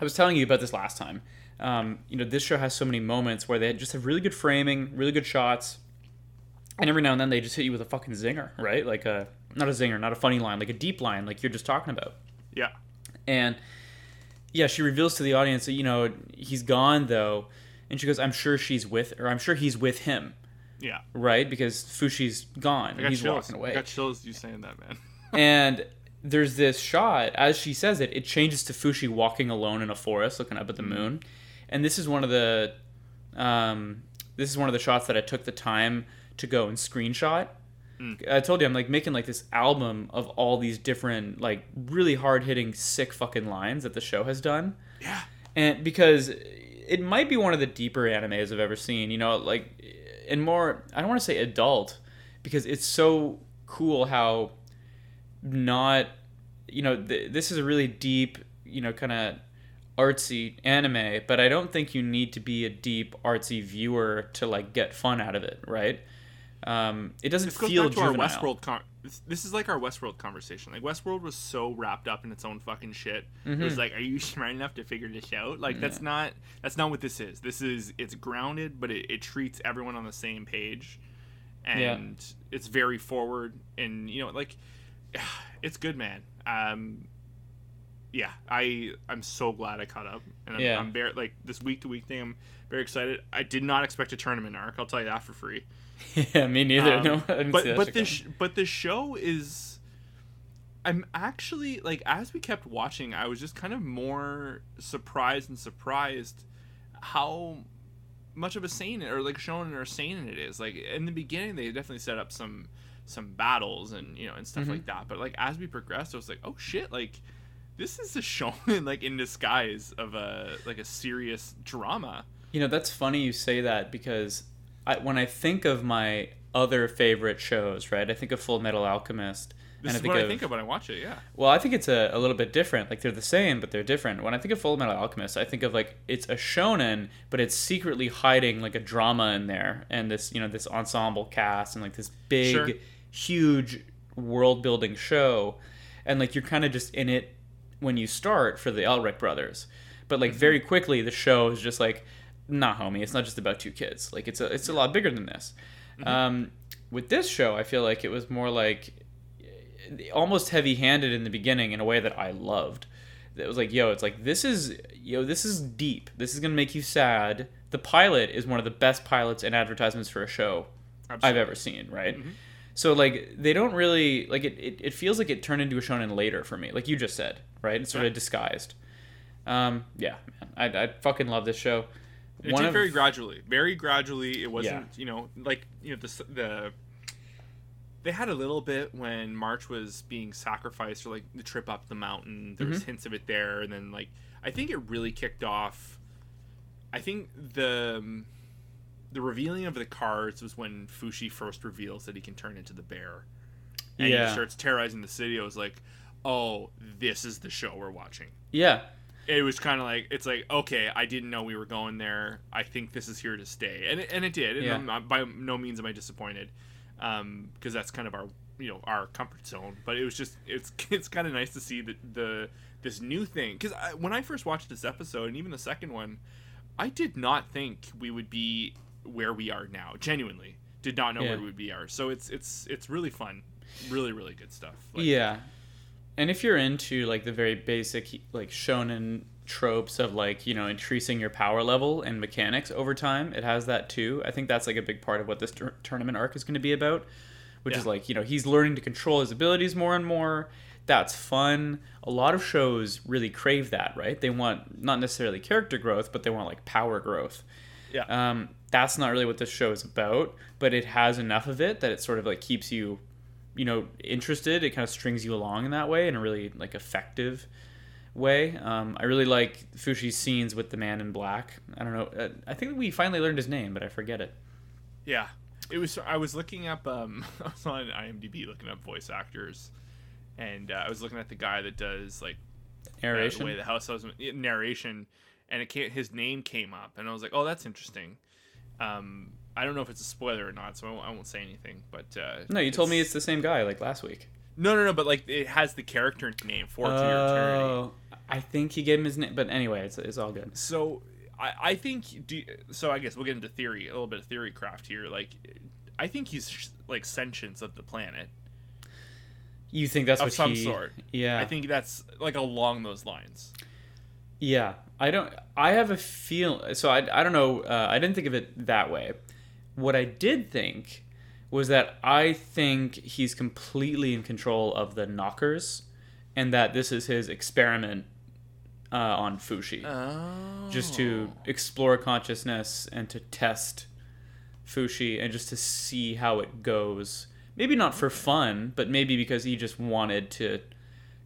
I was telling you about this last time. Um, you know, this show has so many moments where they just have really good framing, really good shots, and every now and then they just hit you with a fucking zinger, right? Like a not a zinger, not a funny line, like a deep line, like you're just talking about. yeah, And yeah, she reveals to the audience that, you know, he's gone though. And she goes, I'm sure she's with, or I'm sure he's with him, yeah. right? Because Fushi's gone. I got he's chills. walking I away. got chills you saying that, man. and there's this shot, as she says it, it changes to Fushi walking alone in a forest looking up at the Mm-hmm. moon. And this is one of the, um, this is one of the shots that I took the time to go and screenshot. Mm. I told you I'm like making like this album of all these different like really hard hitting sick fucking lines that the show has done. Yeah. And because it might be one of the deeper animes I've ever seen, you know, like and more I don't want to say adult because it's so cool how not you know th- this is a really deep, you know, kind of artsy anime, but I don't think you need to be a deep artsy viewer to like get fun out of it, right? Um, it doesn't This goes feel back to our juvenile. Westworld. Con- this, this is like our Westworld conversation. Like Westworld was so wrapped up in its own fucking shit. It Mm-hmm. was like, are you smart enough to figure this out? Like that's not that's not what this is. This is it's grounded, but it, it treats everyone on the same page, and it's very forward. And you know, like it's good, man. Um, yeah, I I'm so glad I caught up, and I'm, Yeah. I'm very like this week to week thing. I'm very excited. I did not expect a tournament arc. I'll tell you that for free. yeah, me neither. Um, no, but but this sh- but the show is. I'm actually like as we kept watching, I was just kind of more surprised and surprised how much of a seinen or like shown or seinen it is. Like in the beginning, they definitely set up some some battles and you know and stuff Mhm. like that. But like as we progressed, I was like, oh shit, like this is a shonen like in disguise of a like a serious drama. You know, that's funny you say that because I, when I think of my other favorite shows, right? I think of Full Metal Alchemist. This and is I think what of, I think of when I watch it. Yeah. Well, I think it's a, a little bit different. Like they're the same, but they're different. When I think of Full Metal Alchemist, I think of like it's a shonen, but it's secretly hiding like a drama in there, and this you know this ensemble cast and like this big, Sure. Huge world building show, and like you're kind of just in it when you start for the Elric brothers, but like very quickly the show is just like, nah, homie, it's not just about two kids. Like it's a it's a lot bigger than this. Um, with this show, I feel like it was more like almost heavy-handed in the beginning in a way that I loved. It was like, yo, it's like this is yo, this is deep. This is gonna make you sad. The pilot is one of the best pilots and advertisements for a show I've ever seen, right? Mhm. So like they don't really like it, it. It feels like it turned into a shonen later for me, like you just said, right? It's sort Yeah. of disguised. Um, yeah, man, I, I fucking love this show. It One did of- very gradually, very gradually. It wasn't, yeah. you know, like you know the the. They had a little bit when March was being sacrificed, or like the trip up the mountain. There was Mm-hmm. hints of it there, and then like I think it really kicked off. I think the the revealing of the cards was when Fushi first reveals that he can turn into the bear, and Yeah. he starts terrorizing the city. I was like, oh, this is the show we're watching. Yeah, it was kind of like it's like okay i didn't know we were going there. I think this is here to stay. And it, and it did. And Yeah. Not- by no means am i disappointed um because that's kind of our you know our comfort zone. But it was just it's it's kind of nice to see the the this new thing. Because when i first watched this episode and even the second one i did not think we would be where we are now genuinely did not know Yeah. where we would be are so it's it's it's really fun really really good stuff Like, yeah. And if you're into like the very basic like shonen tropes of like you know increasing your power level and mechanics over time. It has that too. I think that's like a big part of what this tur- tournament arc is going to be about, which is like you know he's learning to control his abilities more and more. That's fun. A lot of shows really crave that, right? They want not necessarily character growth, but they want like power growth. Yeah. Um, that's not really what this show is about, but it has enough of it that it sort of like keeps you, you know, interested. It kind of strings you along in that way in a really like effective way. Um, I really like Fushi's scenes with the man in black. I don't know. uh, I think we finally learned his name, but I forget it. Yeah, it was. I was looking up. Um, I was on IMDb looking up voice actors, and uh, I was looking at the guy that does like uh, Narration. the way the house was narration, and it came, his name came up, and I was like, oh, that's interesting. Um, I don't know if it's a spoiler or not, so I won't, I won't say anything. But uh, no, you told me it's the same guy like last week. no, no, no. But like, it has the character name for to your eternity. Oh, I think he gave him his name, but anyway, it's, it's all good. So I, I think do so. I guess we'll get into theory a little bit of theory craft here. Like, I think he's like sentience of the planet. You think that's Of what some he- sort. Yeah, I think that's like along those lines. Yeah, I don't. I have a feel. So I, I don't know. Uh, I didn't think of it that way. What I did think was that I think he's completely in control of the knockers, and that this is his experiment uh, on Fushi, Oh. just to explore consciousness and to test Fushi and just to see how it goes. Maybe not for fun, but maybe because he just wanted to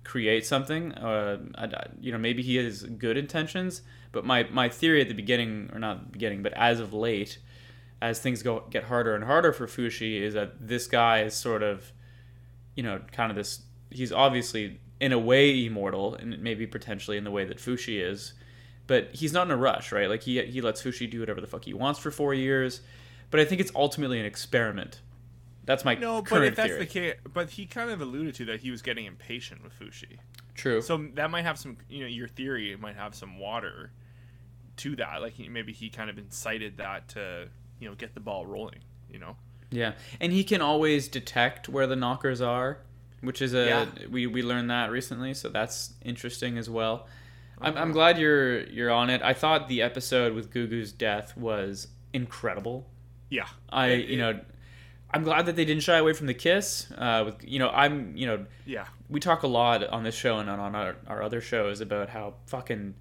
create something. Uh, I- you know, maybe he has good intentions. But my, my theory at the beginning, or not beginning, but as of late, as things go get harder and harder for Fushi, is that this guy is sort of, you know, kind of this. He's obviously in a way immortal, and maybe potentially in the way that Fushi is, but he's not in a rush, right? Like he he lets Fushi do whatever the fuck he wants for four years. But I think it's ultimately an experiment. That's my No, but if that's theory. the case, but he kind of alluded to that he was getting impatient with Fushi. True. So that might have some, you know, your theory might have some water to that. Like maybe he kind of incited that to, you know, get the ball rolling. You know. Yeah, and he can always detect where the knockers are, which is a Yeah. we we learned that recently, so that's interesting as well. I'm. I'm glad you're you're on it. I thought the episode with Gugu's death was incredible. Yeah. I It- you know, I'm glad that they didn't shy away from the kiss. Uh, with you know, I'm you know, Yeah. we talk a lot on this show and on our, our other shows about how fucking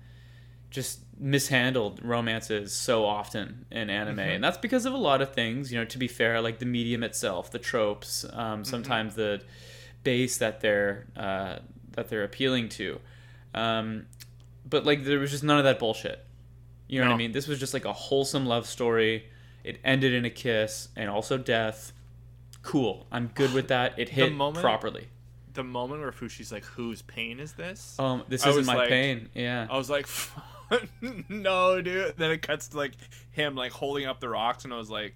just mishandled romance is so often in anime. And that's because of a lot of things you know to be fair like the medium itself the tropes um, sometimes the base that they're uh, that they're appealing to. Um, but like there was just none of that bullshit. You know what i mean? This was just like a wholesome love story. It ended in a kiss and also death cool i'm good with that it hit moment- properly The moment where Fushi's like, "Whose pain is this?" Um, this I isn't my like- pain. Yeah. I was like, "No, dude." Then it cuts to like him like holding up the rocks, and I was like,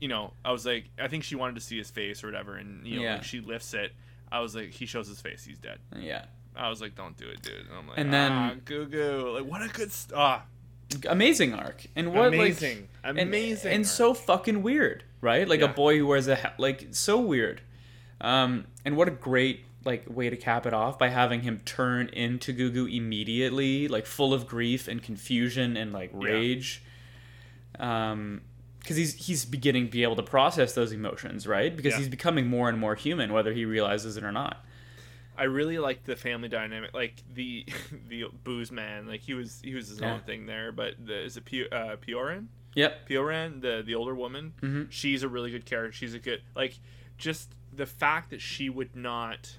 you know, I was like, I think she wanted to see his face or whatever, and you know, Yeah. like, she lifts it. I was like, he shows his face, he's dead. Yeah. I was like, don't do it, dude. And I'm like, And then- ah, Gugu. Like, what a good st- ah, Amazing arc. And what amazing, like amazing, and so fucking weird, right? Like Yeah. a boy who wears a ha- like so weird. Um, and what a great like way to cap it off by having him turn into Gugu immediately, like full of grief and confusion and like Yeah. rage. Um, because he's he's beginning to be able to process those emotions, right? Because Yeah. he's becoming more and more human, whether he realizes it or not. I really like the family dynamic, like the the booze man. Like he was he was his Yeah. own thing there. But the, is it P- uh, Pioran? Yep. Pioran, the the older woman. Mhm. She's a really good character. She's a good like just the fact that she would not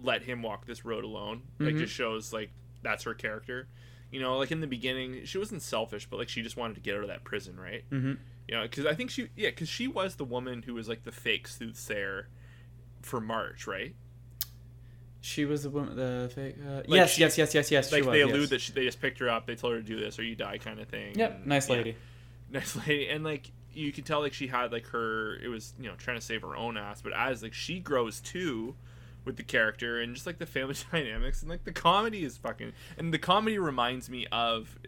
let him walk this road alone. Like Mhm. just shows like that's her character. You know, like in the beginning, she wasn't selfish, but like she just wanted to get out of that prison, right? Mm-hmm. You know, because I think she, yeah, because she was the woman who was like the fake soothsayer for March, right? She was the woman, the fake. Uh, Like yes, she- yes, yes, yes, yes. like she was, they yes. allude that she, they just picked her up, they told her to do this or you die, kind of thing. Yep, and- nice yeah, lady. nice lady, and like you could tell like she had like her, it was you know trying to save her own ass, but as like she grows too with the character and just like the family dynamics and like the comedy is fucking, and the comedy reminds me of.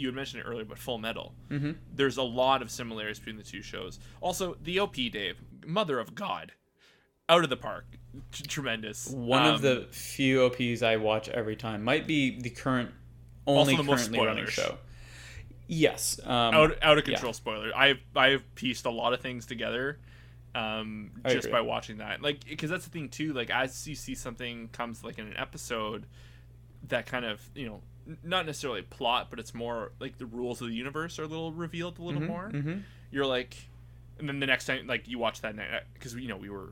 You had mentioned it earlier, but Full Metal. Mm-hmm. There's a lot of similarities between the two shows. Also, the OP, Dave, Mother of God, out of the park, T- tremendous. One Um, of the few OPs I watch every time might be the current only the currently running show. Yes. Um, out out of yeah. control spoiler. I've I've pieced a lot of things together, um, just agree. by watching that. Like, because that's the thing too. Like, as you see something comes like in an episode, that kind of you know, not necessarily plot, but it's more like the rules of the universe are a little revealed a little more. mhm. You're like, and then the next time, like you watch that night because you know we were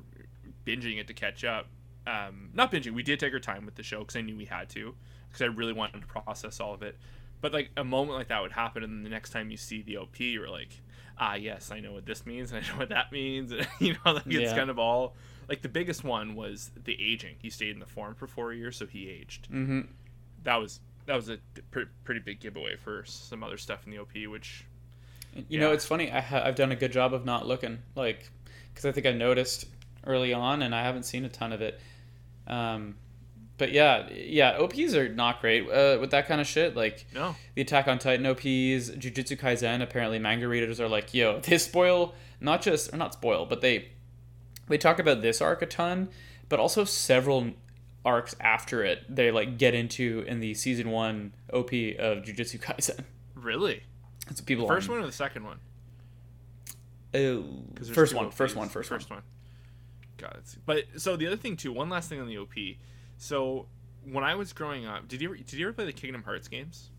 binging it to catch up. Um, not binging. We did take our time with the show because I knew we had to because I really wanted to process all of it. But like a moment like that would happen, and then the next time you see the OP, you're like, ah, yes, I know what this means, and I know what that means. And, you know, like it's Yeah. kind of all like the biggest one was the aging. He stayed in the form for four years, so he aged. Mm-hmm. That was that was a pretty, pretty big giveaway for some other stuff in the OP, which You know, it's funny. I ha- I've done a good job of not looking, like, because I think I noticed early on, and I haven't seen a ton of it. Um, but yeah, yeah, OPs are not great uh, with that kind of shit. Like no, the Attack on Titan OPs, Jujutsu Kaisen. Apparently, manga readers are like, yo, they spoil not just or not spoil, but they they talk about this arc a ton, but also several arcs after it. They like get into in the season one OP of Jujutsu Kaisen. really. That's what people First on- one or the second one? Oh, 'Cause there's first one, first one, first one. Got it. But so the other thing too, one last thing on the OP. So when I was growing up, did you ever, did you ever play the Kingdom Hearts games?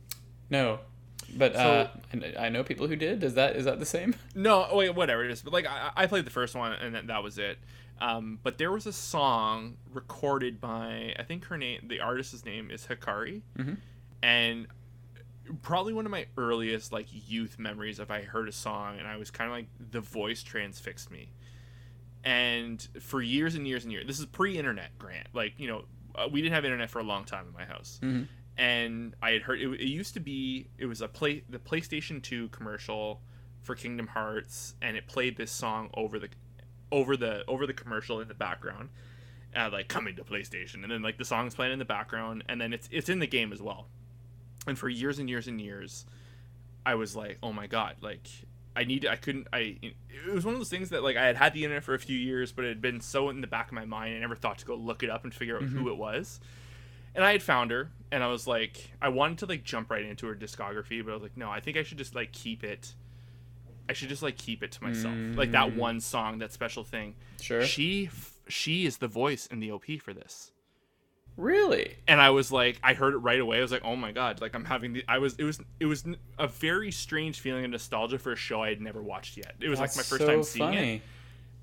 No, but So- uh, I know people who did. Is that is that the same? No, oh, wait, whatever it is. But like I, I played the first one and that, that was it. Um, but there was a song recorded by I think her name, the artist's name is Hikari, Mhm. and probably one of my earliest like youth memories of I heard a song and I was kind of like the voice transfixed me. And for years and years and years, this is pre-internet, Grant. Like you know, uh, we didn't have internet for a long time in my house Mhm. and I had heard it, it used to be it was a play the PlayStation 2 commercial for Kingdom Hearts and it played this song over the over the over the commercial in the background uh, like coming to PlayStation and then like the song's playing in the background and then it's it's in the game as well and for years and years and years I was like oh my god like I need I couldn't I it was one of those things that like I had had the internet for a few years but it had been so in the back of my mind I never thought to go look it up and figure out who mm-hmm. it was and I had found her, and I was like, I wanted to like jump right into her discography, but I was like, no, I think I should just like keep it. I should just like keep it to myself, like that mm. one song, that special thing. Sure. She, she is the voice in the OP for this, Really? and I was like, I heard it right away. I was like, oh my god, like I'm having the. I was, it was, it was a very strange feeling of nostalgia for a show I had never watched yet. It was like my first so time seeing funny. it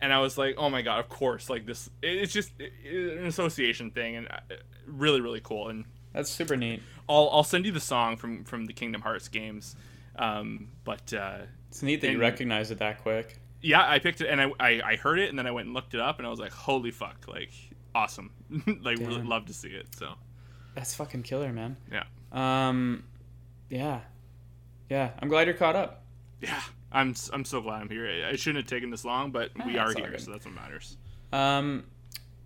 and I was like, "Oh my god, of course!" Like this, it's just an association thing, and uh, really, really cool. And That's super neat. I'll I'll send you the song from from the Kingdom Hearts games. Um, but uh, It's neat that you recognize it that quick. yeah, I picked it and I, I I heard it and then I went and looked it up and I was like, "Holy fuck!" Like awesome, like Damn. love to see it. So That's fucking killer, man. yeah, Um, yeah, yeah. I'm glad you're caught up. yeah. I'm I'm so glad I'm here. I shouldn't have taken this long, but we are here, so that's what matters. Um,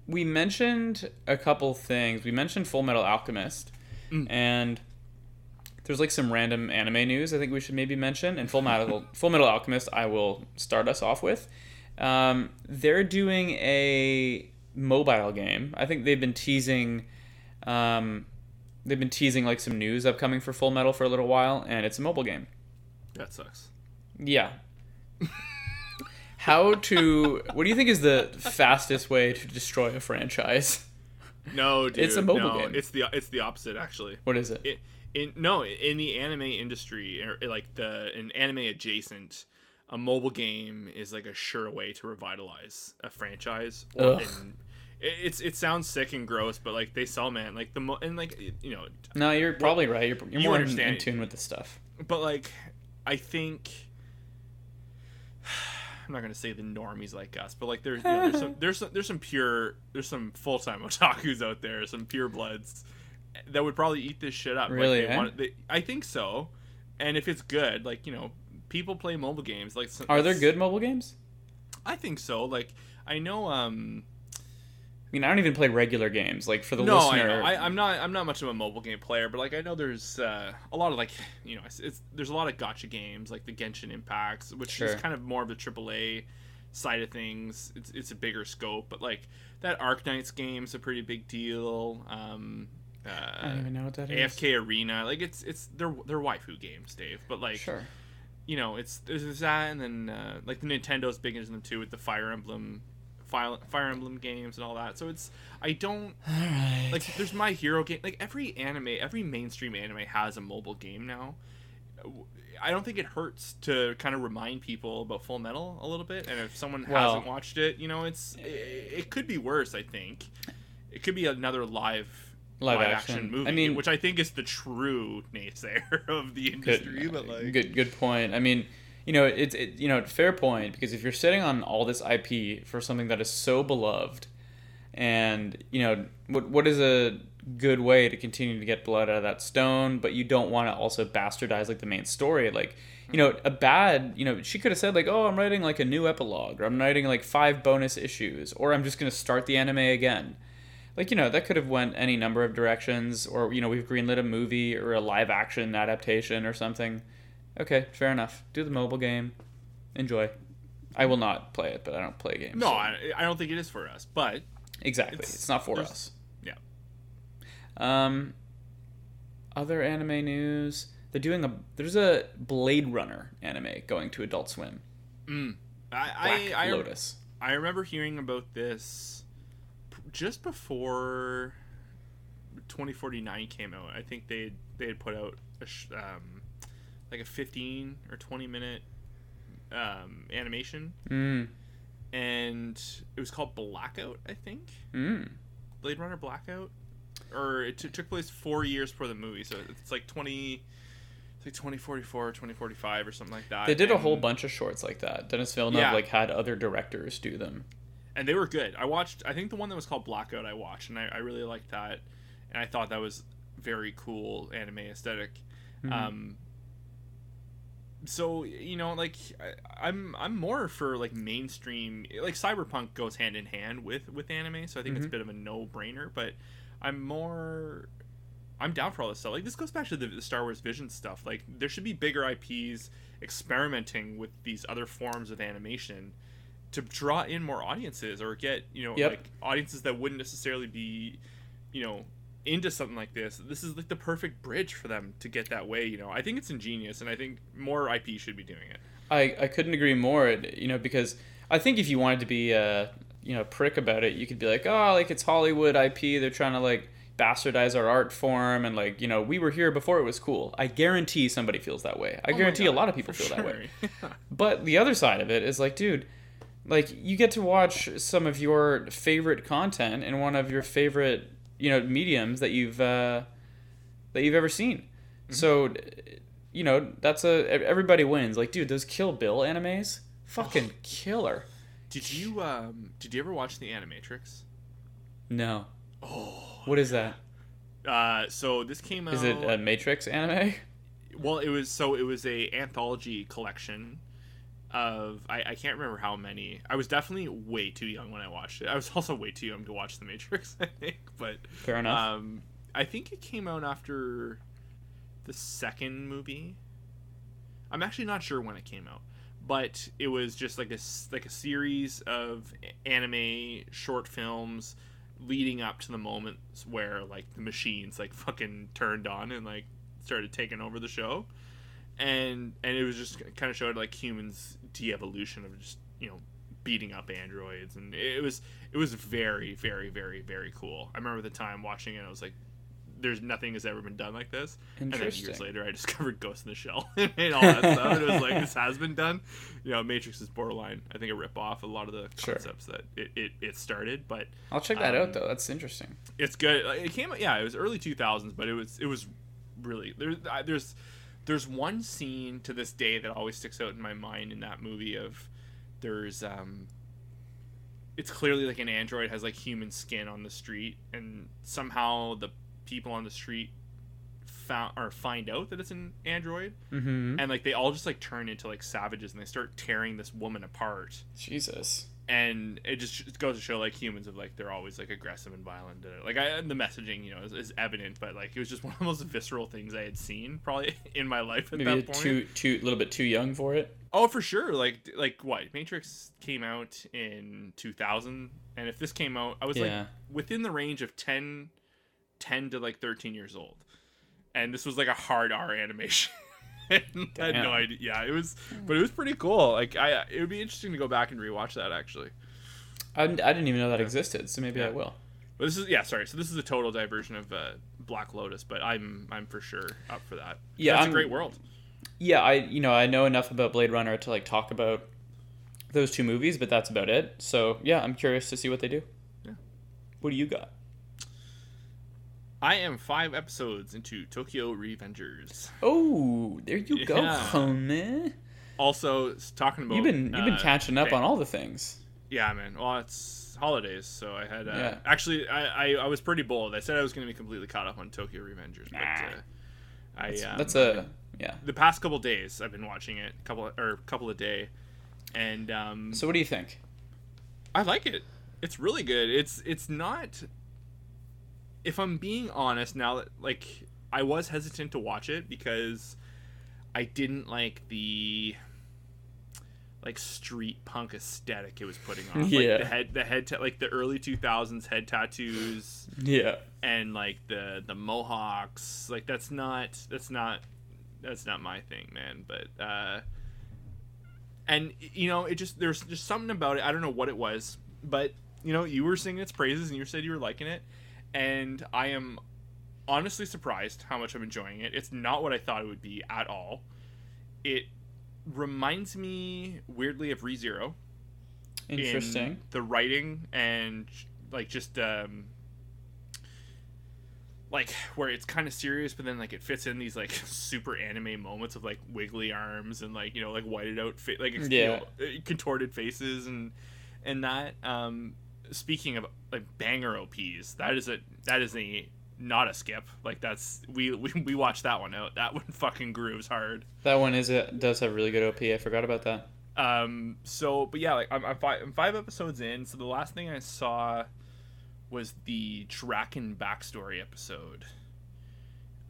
we mentioned a couple things. We mentioned Full Metal Alchemist, Mm. and there's like some random anime news. I think we should maybe mention. And Full Metal Full Metal Alchemist, I will start us off with. Um, they're doing a mobile game. I think they've been teasing. Um, they've been teasing like some news upcoming for Full Metal for a little while, and it's a mobile game. That sucks. Yeah. How to? What do you think is the fastest way to destroy a franchise? No, dude, It's a mobile no, game. It's the it's the opposite actually. What is it? it, in no in the anime industry or like the an anime adjacent a mobile game is like a sure way to revitalize a franchise or and it's it sounds sick and gross but like they sell man like the mo- and like you know No, you're probably right. You're, you're You more in, tune with the stuff. but like i think i'm not gonna say the normies like us but like there's you know, there's some there's some, there's some pure there's some full-time otakus out there some pure bloods that would probably eat this shit up Really, like, they eh? want, they, i think so and if it's good like you know people play mobile games like some- Are there good mobile games? i think so like i know um I mean, I don't even play regular games. Like for the no, listener, I, I, I'm not. I'm not much of a mobile game player, but like I know there's uh, a lot of like you know it's, it's there's a lot of gacha games like the Genshin Impacts, which Sure. is kind of more of the AAA side of things. It's it's a bigger scope, but like that Arknights game's a pretty big deal. Um, uh, I don't even know what that is. AFK Arena. Like it's it's they're they're waifu games, Dave. But like Sure. you know, it's there's that, and then uh, like the Nintendo's big into them too with the Fire Emblem, Fire, Fire Emblem games and all that. So it's I don't All right. like there's My Hero game. Like every anime, every mainstream anime has a mobile game now. I don't think it hurts to kind of remind people about Full Metal a little bit, and if someone Well- hasn't watched it, you know, it's it, it could be worse. I think it could be another live Live action. action. movie, I mean- which I think is the true naysayer of the industry. good, but like, good, good point. I mean, you know, it's it, you know, fair point because if you're sitting on all this IP for something that is so beloved, and you know, what what is a good way to continue to get blood out of that stone, but you don't want to also bastardize like the main story, like. You know, a bad, you know, she could have said, like, oh, I'm writing like a new epilogue, or I'm writing like five bonus issues, or I'm just going to start the anime again like you know that could have went any number of directions or you know we've greenlit a movie or a live action adaptation or something okay fair enough. Do the mobile game. Enjoy. I will not play it but i don't play games no, so- I, I don't think it is for us. But exactly. it's- it's, not for us. Yeah, um other anime news. They're doing a there's a blade runner anime going to adult swim. Mm. Black I I, I lotus. I remember hearing about this just before 2049 came out. I think they they had put out a sh- um, like a 15 or 20 minute um, animation, mm. and it was called Blackout. I think Mm. Blade Runner Blackout, or it t- took place four years before the movie, so it's like 20. It's like 2044 or 2045 or something like that. they did a whole bunch of shorts like that denis villeneuve Yeah. like had other directors do them and they were good. I watched. I think the one that was called Blackout. I watched, and I, I really liked that, and I thought that was very cool anime esthetic Mhm. Um, so you know, like I, I'm I'm more for like mainstream. Like cyberpunk goes hand in hand with with anime, so I think it's mm-hmm. a bit of a no brainer. But I'm more. I'm down for all this stuff. Like this goes back to the, the Star Wars Vision stuff. Like there should be bigger IPs experimenting with these other forms of animation to draw in more audiences or get you know Yep. like audiences that wouldn't necessarily be you know into something like this this is like the perfect bridge for them to get that way you know i think it's ingenious and i think more ip should be doing it I, I couldn't agree more. You know, because I think if you wanted to be a you know prick about it, you could be like, oh, like it's Hollywood IP. They're trying to like bastardize our art form, and like you know, we were here before it was cool. I guarantee somebody feels that way. I Oh guarantee a lot of people feel that way. sure. But the other side of it is like, dude, like you get to watch some of your favorite content in one of your favorite, you know, mediums that you've uh, that you've ever seen. So, you know, that's a everybody wins. Like, dude, those Kill Bill animes, fucking killer. did you um did you ever watch the animatrix No, oh what is that? uh so this came out Is it a Matrix anime? well it was so it was a anthology collection of I, I can't remember how many. I was definitely way too young when i watched it. I was also way too young to watch the matrix i think but Fair enough. um i think it came out after the second movie. I'm actually not sure when it came out but it was just like a like a series of anime short films leading up to the moments where like the machines like fucking turned on and like started taking over the show and and it was just kind of showed like humans de-evolution of just you know beating up androids and it was it was very very very very cool i remember the time watching it i was like there's nothing has ever been done like this and then years later i discovered ghost in the shell and all that stuff and it was like this has been done you know matrix is borderline i think a rip off a lot of the Sure. concepts that it, it, it started but I'll check that um, out though. That's interesting. it's good. It came, yeah, it was early two thousands, but it was it was really there's there's there's one scene to this day that always sticks out in my mind in that movie of there's um it's clearly like an android has like human skin on the street and somehow the people on the street found or find out that it's an android Mm-hmm. and like they all just like turn into like savages and they start tearing this woman apart Jesus. And it just it goes to show like humans of like they're always like aggressive and violent uh, like I, and the messaging you know is, is evident but like it was just one of the most visceral things i had seen probably in my life at Maybe that a point too too a little bit too young for it. oh for sure like like what matrix came out in 2000 and if this came out i was Yeah. like within the range of 10 10 to like 13 years old. And this was like a hard R animation. I had no idea. Yeah, it was, but it was pretty cool. Like I, it would be interesting to go back and rewatch that actually. I, I didn't even know that existed, so maybe I will. But this is yeah, sorry. So this is a total diversion of uh, Black Lotus, but I'm I'm for sure up for that. Yeah, that's I'm- a great world. Yeah, I you know I know enough about Blade Runner to like talk about those two movies, but that's about it. So yeah, I'm curious to see what they do. Yeah. What do you got? I am five episodes into Tokyo Revengers. Oh, there you go, Yeah. homie. Also, talking about You've been you've been uh, catching up on all the things. Yeah, man. Well, it's holidays, so I had uh, Yeah. actually I, I I was pretty bold. I said I was going to be completely caught up on Tokyo Revengers, but Nah. uh, I That's, um, that's a yeah. the past couple days I've been watching it, a couple or a couple a day, and um, So what do you think? I like it. It's really good. It's it's not. If I'm being honest, now that like I was hesitant to watch it because I didn't like the like street punk aesthetic it was putting on. Like Yeah. the head the head ta- like the early 2000s head tattoos Yeah. and like the the mohawks. Like that's not that's not that's not my thing, man. But uh and you know, it just there's just something about it. I don't know what it was, but you know, you were singing its praises and you said you were liking it, and I am honestly surprised how much I'm enjoying it. It's not what I thought it would be at all. It reminds me weirdly of ReZero in Interesting. the writing and like just um like where it's kind of serious but then like it fits in these like super anime moments of like wiggly arms and like you know like whited out fa- like you Yeah. know, uh, contorted faces and and that um speaking of like banger ops that is a that is a not a skip like that's we we, we watched that one out that one fucking grooves hard That one is a, does have really good OP. I forgot about that. um so but yeah like i'm, I'm, five, I'm five episodes in so the last thing i saw was the draken backstory episode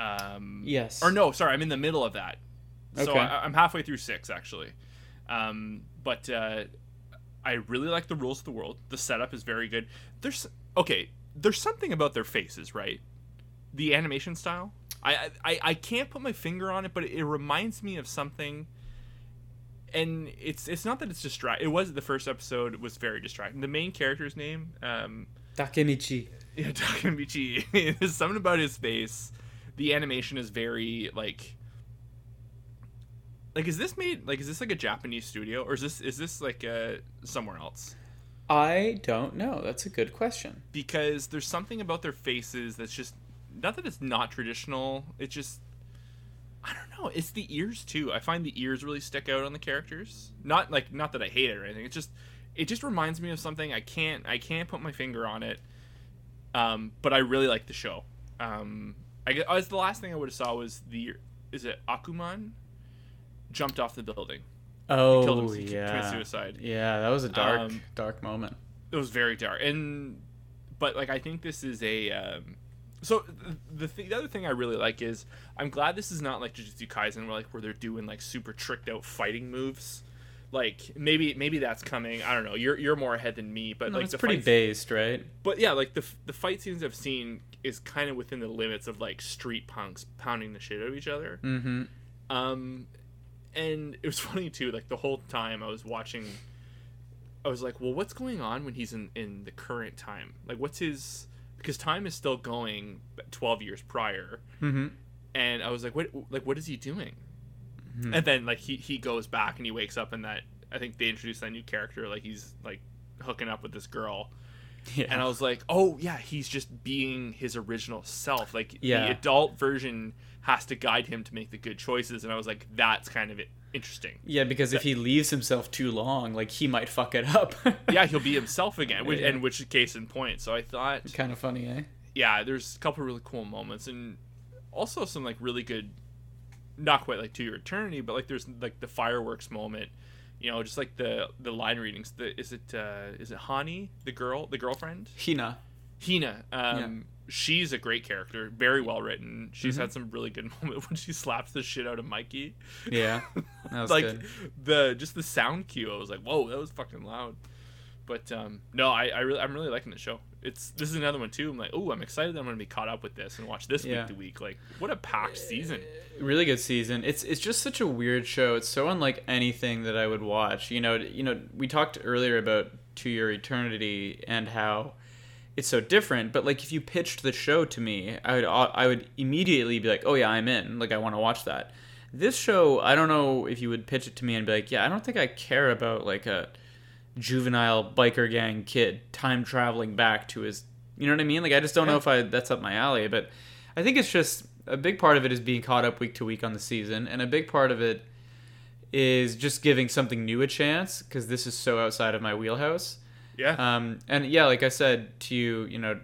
um Yes. or no sorry i'm in the middle of that so Okay. I, i'm halfway through six actually um but uh i really like the rules of the world the setup is very good there's okay there's something about their faces right the animation style I, I I can't put my finger on it, but it reminds me of something. And it's it's not that it's distract. It was the first episode was very distracting. The main character's name, um, Takemichi. yeah, Takemichi. There's something about his face. The animation is very like. Like, is this made like is this like a Japanese studio or is this is this like uh somewhere else? I don't know. That's a good question. because there's something about their faces that's just not that it's not traditional it just i don't know. It's the ears too. I find the ears really stick out on the characters. Not like not that i hate it or anything. It's just it just reminds me of something. I can't i can't put my finger on it. Um but i really like the show. Um i guess the last thing i would have saw was the is it akuman jumped off the building Oh killed him, committed yeah. suicide Yeah, that was a dark, Um, dark moment. it was very dark and but like i think this is a um so the, th- the other thing i really like is i'm glad this is not like jujutsu kaisen where like where they're doing like super tricked out fighting moves like maybe maybe that's coming i don't know you're you're more ahead than me but No, like it's the pretty based, right? but yeah like the the fight scenes i've seen is kind of within the limits of like street punks pounding the shit out of each other Mm-hmm. um, and it was funny too. Like the whole time I was watching, I was like, "Well, what's going on when he's in in the current time? Like, what's his? Because time is still going twelve years prior." Mm-hmm. And I was like, "What? Like, what is he doing?" Mhm. And then like he he goes back and he wakes up in that. I think they introduced that new character. Like he's like hooking up with this girl. Yeah. And I was like, oh yeah, he's just being his original self. Like Yeah. the adult version has to guide him to make the good choices. And I was like, that's kind of it- interesting. yeah, because if he leaves himself too long, like he might fuck it up. Yeah, he'll be himself again, which, Yeah. and which is case in point. So I thought, kind of funny, eh? yeah, there's a couple really cool moments, and also some like really good, not quite like to your eternity, but like there's like the fireworks moment. You know, just like the the line readings. The is it uh, is it Hani the girl the girlfriend? Hina. Hina, um, she's a great character, very well written. She's Mhm. had some really good moments when she slaps the shit out of Mikey. Yeah, that was like good. the just the sound cue, I was like, whoa, that was fucking loud. But um, no, I, I really I'm really liking the show. It's this is another one too. I'm like, oh, I'm excited that I'm gonna be caught up with this and watch this Yeah. week to week. Like, what a packed season. Uh, really good season. It's it's just such a weird show. It's so unlike anything that I would watch. You know, you know, we talked earlier about To Your Eternity and how it's so different. But like, if you pitched the show to me, I would I would immediately be like, oh yeah, I'm in. Like, I want to watch that. This show, I don't know if you would pitch it to me and be like, yeah, I don't think I care about like a juvenile biker gang kid time traveling back to his you know what I mean? Like I just don't know if I that's up my alley, but I think it's just a big part of it is being caught up week to week on the season and a big part of it is just giving something new a chance because this is so outside of my wheelhouse. Yeah. Um, and yeah, like I said to you, you know,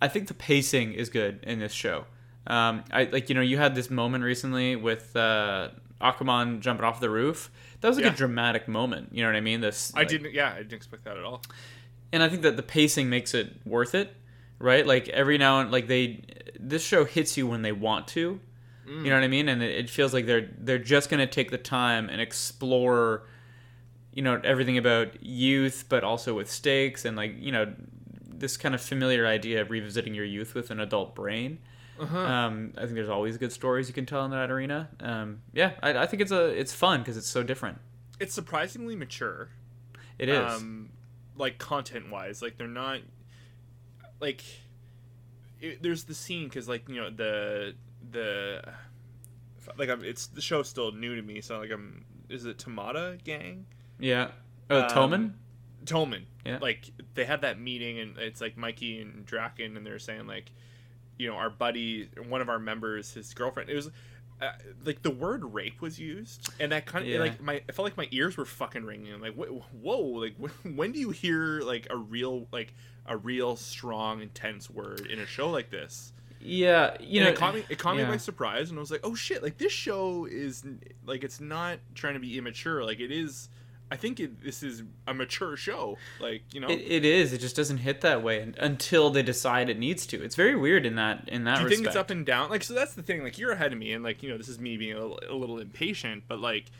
I think the pacing is good in this show. Um, I like you know you had this moment recently with uh, Aquaman jumping off the roof. That was like Yeah. a dramatic moment. You know what I mean? This I like- didn't. Yeah, I didn't expect that at all. and I think that the pacing makes it worth it, right? Like every now and like they, this show hits you when they want to, you know mm. what I mean? And it, it feels like they're they're just gonna take the time and explore, you know, everything about youth, but also with stakes and like you know, this kind of familiar idea of revisiting your youth with an adult brain. Uh-huh. Um, I think there's always good stories you can tell in that arena. Um, yeah, I, I think it's a it's fun because it's so different. It's surprisingly mature. It is. Um, like content wise, like they're not like it, there's the scene because like you know the the like I'm, it's the show's still new to me, so like I'm is it Tamada gang? yeah. Oh, um, Toman. Tolman. Yeah. Like they had that meeting and it's like Mikey and Draken and they're saying like, you know, our buddy, one of our members, his girlfriend. It was uh, like the word rape was used, and that kind of Yeah. like my. I felt like my ears were fucking ringing. Like, wh- whoa, like when do you hear like a real like a real strong intense word in a show like this? Yeah, you and know, it caught me. It caught me by surprise, and I was like, "Oh shit!" Like this show is like it's not trying to be immature. Like it is. I think it, this is a mature show. Like you know, It, it is. It just doesn't hit that way until they decide it needs to. It's very weird in that in that do you respect. think it's up and down? Like so, that's the thing. Like you're ahead of me, and like you know, this is me being a little, a little impatient. But like,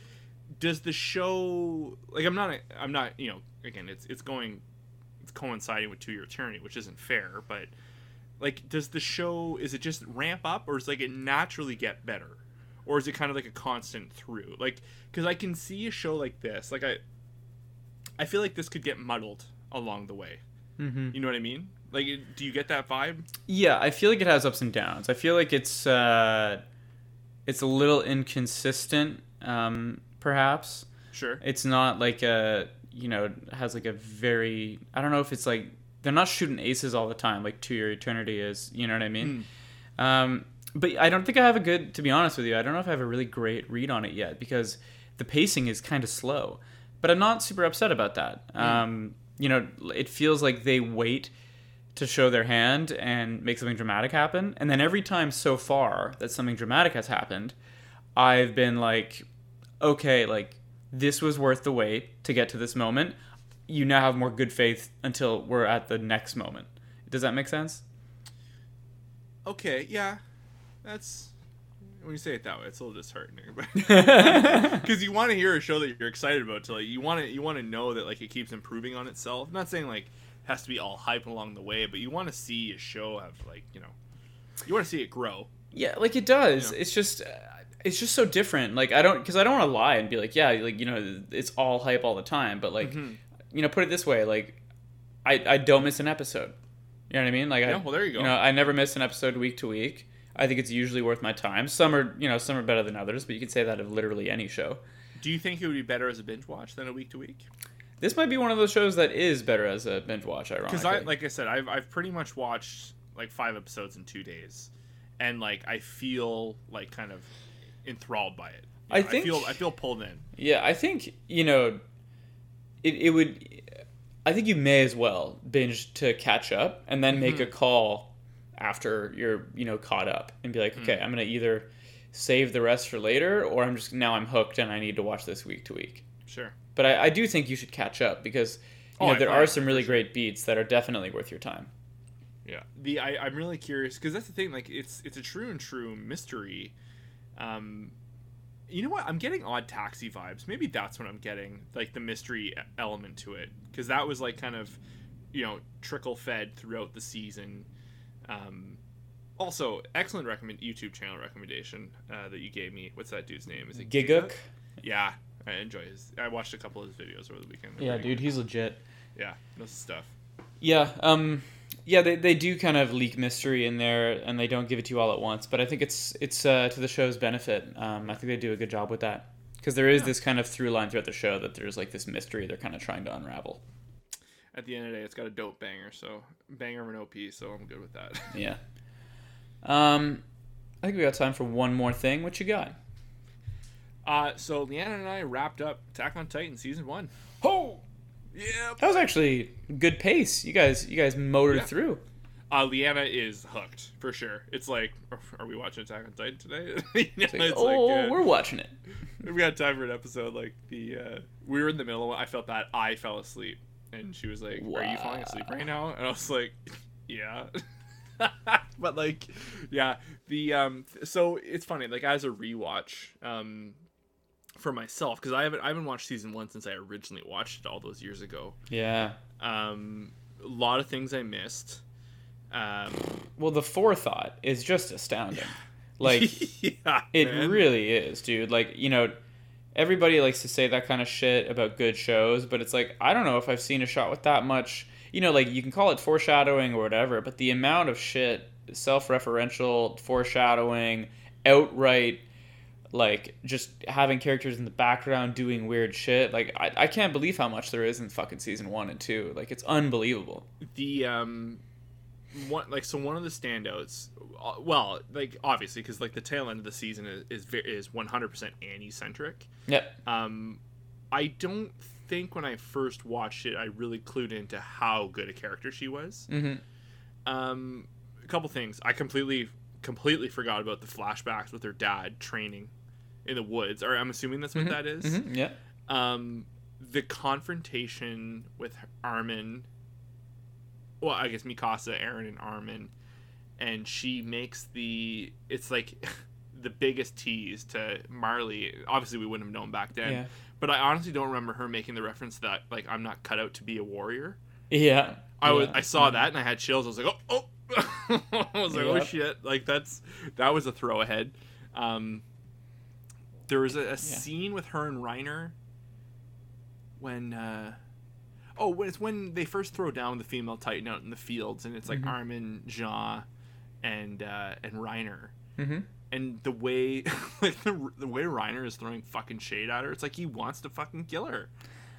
does the show? Like I'm not. I'm not. You know, again, it's it's going, it's coinciding with To Your Eternity, which isn't fair. But like, does the show? Is it just ramp up, or is like it naturally get better? Or is it kind of like a constant through? Like, because I can see a show like this, like I, I feel like this could get muddled along the way. hmm You know what I mean? Like, do you get that vibe? Yeah, I feel like it has ups and downs. I feel like it's uh, it's a little inconsistent, um, perhaps. Sure. It's not like a you know has like a very I don't know if it's like they're not shooting aces all the time like To Your Eternity is. You know what I mean? Um, but I don't think I have a good. To be honest with you, I don't know if I have a really great read on it yet because the pacing is kind of slow. But I'm not super upset about that. Um, you know, it feels like they wait to show their hand and make something dramatic happen, and then every time so far that something dramatic has happened, I've been like, okay, like this was worth the wait to get to this moment. You now have more good faith until we're at the next moment. Does that make sense? Okay. Yeah. That's when you say it that way, it's a little disheartening, but because you want to hear a show that you're excited about, to like you want to you want to know that like it keeps improving on itself. I'm not saying like it has to be all hype along the way, but you want to see a show have like you know, you want to see it grow. Yeah, like it does. Yeah. It's just uh, it's just so different. Like I don't because I don't want to lie and be like, yeah, like you know, it's all hype all the time. But like, Mhm. you know, put it this way, like I I don't miss an episode. You know what I mean? Like I, well, there you go. You know, I never miss an episode week to week. I think it's usually worth my time. Some are, you know, some are better than others, but you could say that of literally any show. Do you think it would be better as a binge watch than a week to week? This might be one of those shows that is better as a binge watch. Ironically, Because I, like I said, I've I've pretty much watched like five episodes in two days, and like I feel like kind of enthralled by it. You I think- I feel I feel pulled in. Yeah, I think you know, it it would. I think you may as well binge to catch up and then make mm-hmm. a call after you're you know caught up and be like, okay, I'm gonna either save the rest for later or I'm just now I'm hooked and I need to watch this week to week. Sure. But I, I do think you should catch up because you Oh, know there are some really sure. great beats that are definitely worth your time. Yeah. The I I'm really curious because that's the thing. Like it's it's a true and true mystery. Um, you know what? I'm getting odd taxi vibes. Maybe that's what I'm getting, like the mystery element to it, because that was like kind of, you know, trickle fed throughout the season. Um, also, excellent recommend YouTube channel recommendation uh, that you gave me. What's that dude's name? Is it Gigguk? Yeah, I enjoy his. I watched a couple of his videos over the weekend. They're Yeah, dude, he's legit. Yeah, knows stuff. Yeah, um, yeah, they, they do kind of leak mystery in there, and they don't give it to you all at once. But I think it's it's uh, to the show's benefit. Um, I think they do a good job with that because there is Yeah. this kind of through line throughout the show that there's like this mystery they're kind of trying to unravel. At the end of the day, it's got a dope banger, so banger of an OP, so I'm good with that. Yeah. Um, I think we got time for one more thing. What you got? Uh, so Leanna and I wrapped up Attack on Titan season one. Oh, Yeah. that was actually good pace. You guys, you guys motored Yeah. through. Uh, Leanna is hooked for sure. It's like, are we watching Attack on Titan today? you know, It's like, oh, like, uh, we're watching it. we got time for an episode. Like the uh, we were in the middle. of. I felt that I fell asleep, and she was like, "Are you falling asleep right now?" And I was like, "Yeah." but like, yeah, the um. So it's funny. Like as a rewatch, um, for myself because I haven't I haven't watched season one since I originally watched it all those years ago. Yeah. Um, a lot of things I missed. Um, Well, the forethought is just astounding. Like yeah, it man. really is, dude. Like you know, everybody likes to say that kind of shit about good shows, but it's like I don't know if I've seen a shot with that much. You know, like you can call it foreshadowing or whatever, but the amount of shit, self-referential foreshadowing, outright like just having characters in the background doing weird shit. Like I, I can't believe how much there is in fucking season one and two. Like it's unbelievable. the um one like so one of the standouts uh, well like obviously because like the tail end of the season is is, is 100% annie centric Yep. um i don't think when i first watched it i really clued into how good a character she was Mm-hmm. um a couple things i completely completely forgot about the flashbacks with her dad training in the woods or i'm assuming that's what that is Mm-hmm. Yeah. um the confrontation with Armin well I guess Mikasa, Eren and Armin and she makes the it's like the biggest tease to Marley. Obviously we wouldn't have known back then Yeah. but I honestly don't remember her making the reference that like I'm not cut out to be a warrior. Yeah. I was I saw that and I had chills. I was like oh oh. I was like oh shit. Like that's that was a throw ahead um there was a, a scene with her and Reiner when uh oh when it's when they first throw down the female titan out in the fields and it's like Mhm. Armin, Ja, and uh and Reiner Mm-hmm. and the way like the, the way Reiner is throwing fucking shade at her it's like he wants to fucking kill her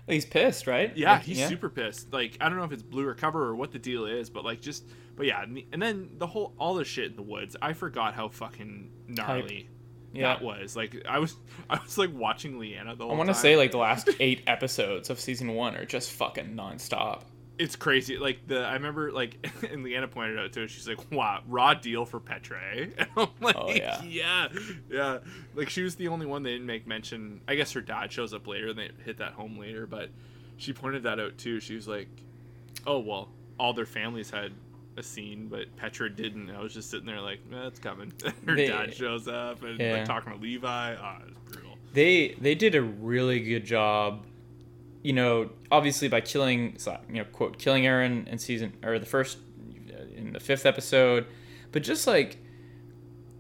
He's pissed, right? yeah, Like, he's super pissed. Like I don't know if it's blue or cover or what the deal is, but like just but yeah, and, the, and then the whole all the shit in the woods. I forgot how fucking gnarly Yeah. that was. Like I was I was like watching Leanna the whole I want to say like the last eight episodes of season one are just fucking nonstop. it's crazy. Like the I remember like and Leanna pointed out to it. She's like, "Wow, raw deal for Petra." And I'm like, Oh, yeah. yeah, yeah." Like she was the only one they didn't make mention. I guess her dad shows up later. and They hit that home later, but she pointed that out too. She was like, "Oh well, all their families had." A scene, but Petra didn't. I was just sitting there like, eh, "It's coming." Her They- dad shows up and Yeah. like talking to Levi. Ah, it was brutal. They they did a really good job. You know, obviously by killing, you know, quote, killing Eren in season or the first in the fifth episode, but just like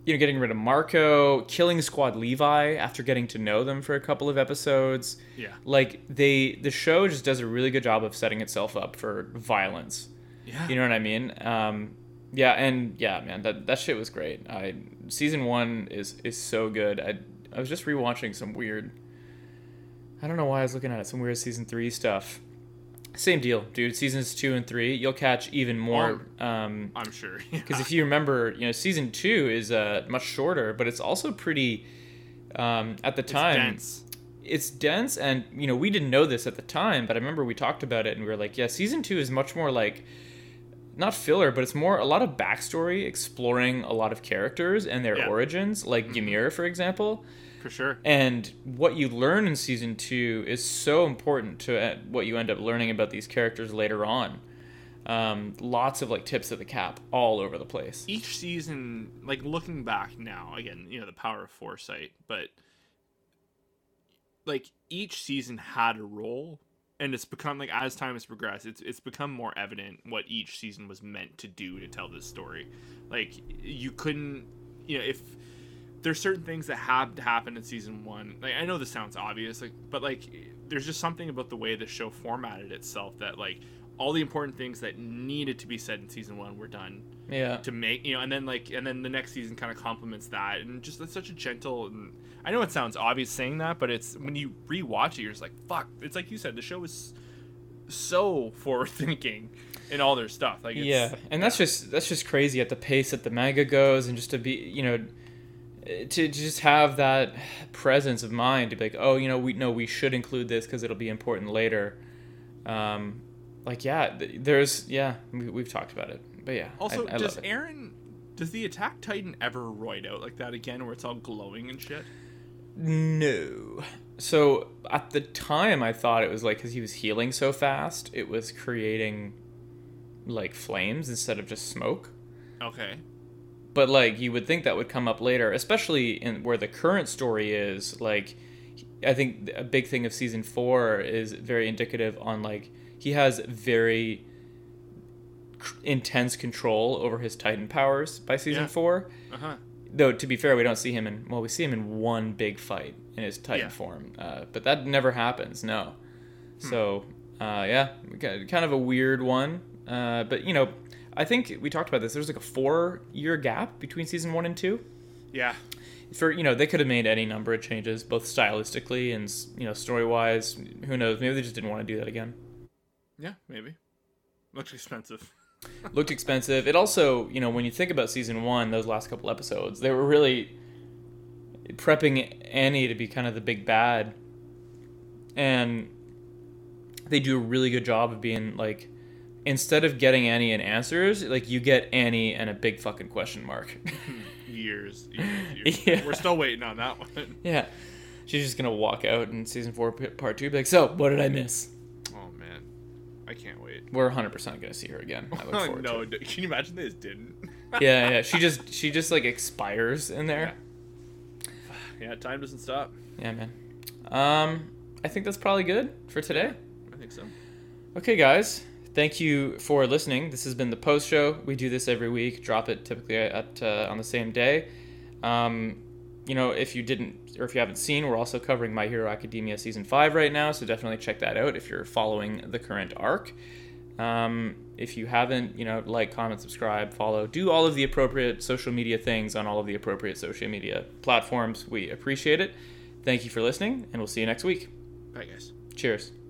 you know, getting rid of Marco, killing Squad Levi after getting to know them for a couple of episodes. Yeah, Like they, the show just does a really good job of setting itself up for violence. Yeah. You know what I mean? Um, yeah, and yeah, man, that that shit was great. I season one is is so good. I I was just rewatching some weird. I don't know why I was looking at it. Some weird season three stuff. Same deal, dude. Seasons two and three, you'll catch even more. Um, I'm sure. because if you remember, you know, season two is uh, much shorter, but it's also pretty. Um, at the It's time, dense. it's dense and you know we didn't know this at the time but i remember we talked about it and we were like yeah season two is much more like not filler but it's more a lot of backstory exploring a lot of characters and their Yeah. origins like ymir for example for sure. and what you learn in season two is so important to uh, what you end up learning about these characters later on um, lots of like tips of the cap all over the place each season like looking back now again you know the power of foresight but like each season had a role and it's become like as time has progressed it's it's become more evident what each season was meant to do to tell this story. Like you couldn't you know if there's certain things that had to happen in season one like i know this sounds obvious like but like there's just something about the way the show formatted itself that like all the important things that needed to be said in season one were done Yeah. to make you know and then like and then the next season kind of complements that and just it's such a gentle and i know it sounds obvious saying that but it's when you rewatch it you're just like fuck it's like you said the show is so forward thinking in all their stuff like it's, yeah, and that's just that's just crazy at the pace that the manga goes, and just to be you know to just have that presence of mind to be like, oh, you know, we know we should include this because it'll be important later. Um, like yeah, there's yeah, we, we've talked about it, but yeah. also I, I does Eren does the attack titan ever roid out like that again where it's all glowing and shit No. So at the time, I thought it was like because he was healing so fast, it was creating like flames instead of just smoke. okay But like you would think that would come up later, especially in where the current story is. Like, I think a big thing of season four is very indicative on like he has very c- intense control over his Titan powers by season Yeah. four. uh-huh Though to be fair, we don't see him in well, we see him in one big fight in his Titan Yeah. form, uh, but that never happens. No, so uh, yeah, kind of a weird one. Uh, but you know, I think we talked about this. There's like a four year gap between season one and two. yeah For you know, they could have made any number of changes, both stylistically and you know story wise. Who knows? Maybe they just didn't want to do that again. yeah maybe looks expensive looked expensive. It also, you know, when you think about season one, those last couple episodes, they were really prepping Annie to be kind of the big bad, and they do a really good job of being like, instead of getting Annie and answers, like you get Annie and a big fucking question mark. years, years, years. Yeah. we're still waiting on that one yeah, she's just gonna walk out in season four, part two, be like, so what did I miss? I can't wait We're 100 percent gonna see her again. I look forward no, to it. can you imagine they just didn't? Yeah, yeah. She just she just like expires in there. yeah, time doesn't stop. Yeah, man. Um, I think that's probably good for today. I think so. Okay, guys. Thank you for listening. This has been the post show. We do this every week. Drop it typically at uh, on the same day. Um, you know, if you didn't or if you haven't seen, we're also covering My Hero Academia season five right now. So definitely check that out if you're following the current arc. Um, if you haven't, you know, like, comment, subscribe, follow, do all of the appropriate social media things on all of the appropriate social media platforms. We appreciate it. Thank you for listening, and we'll see you next week. Bye, guys. Cheers.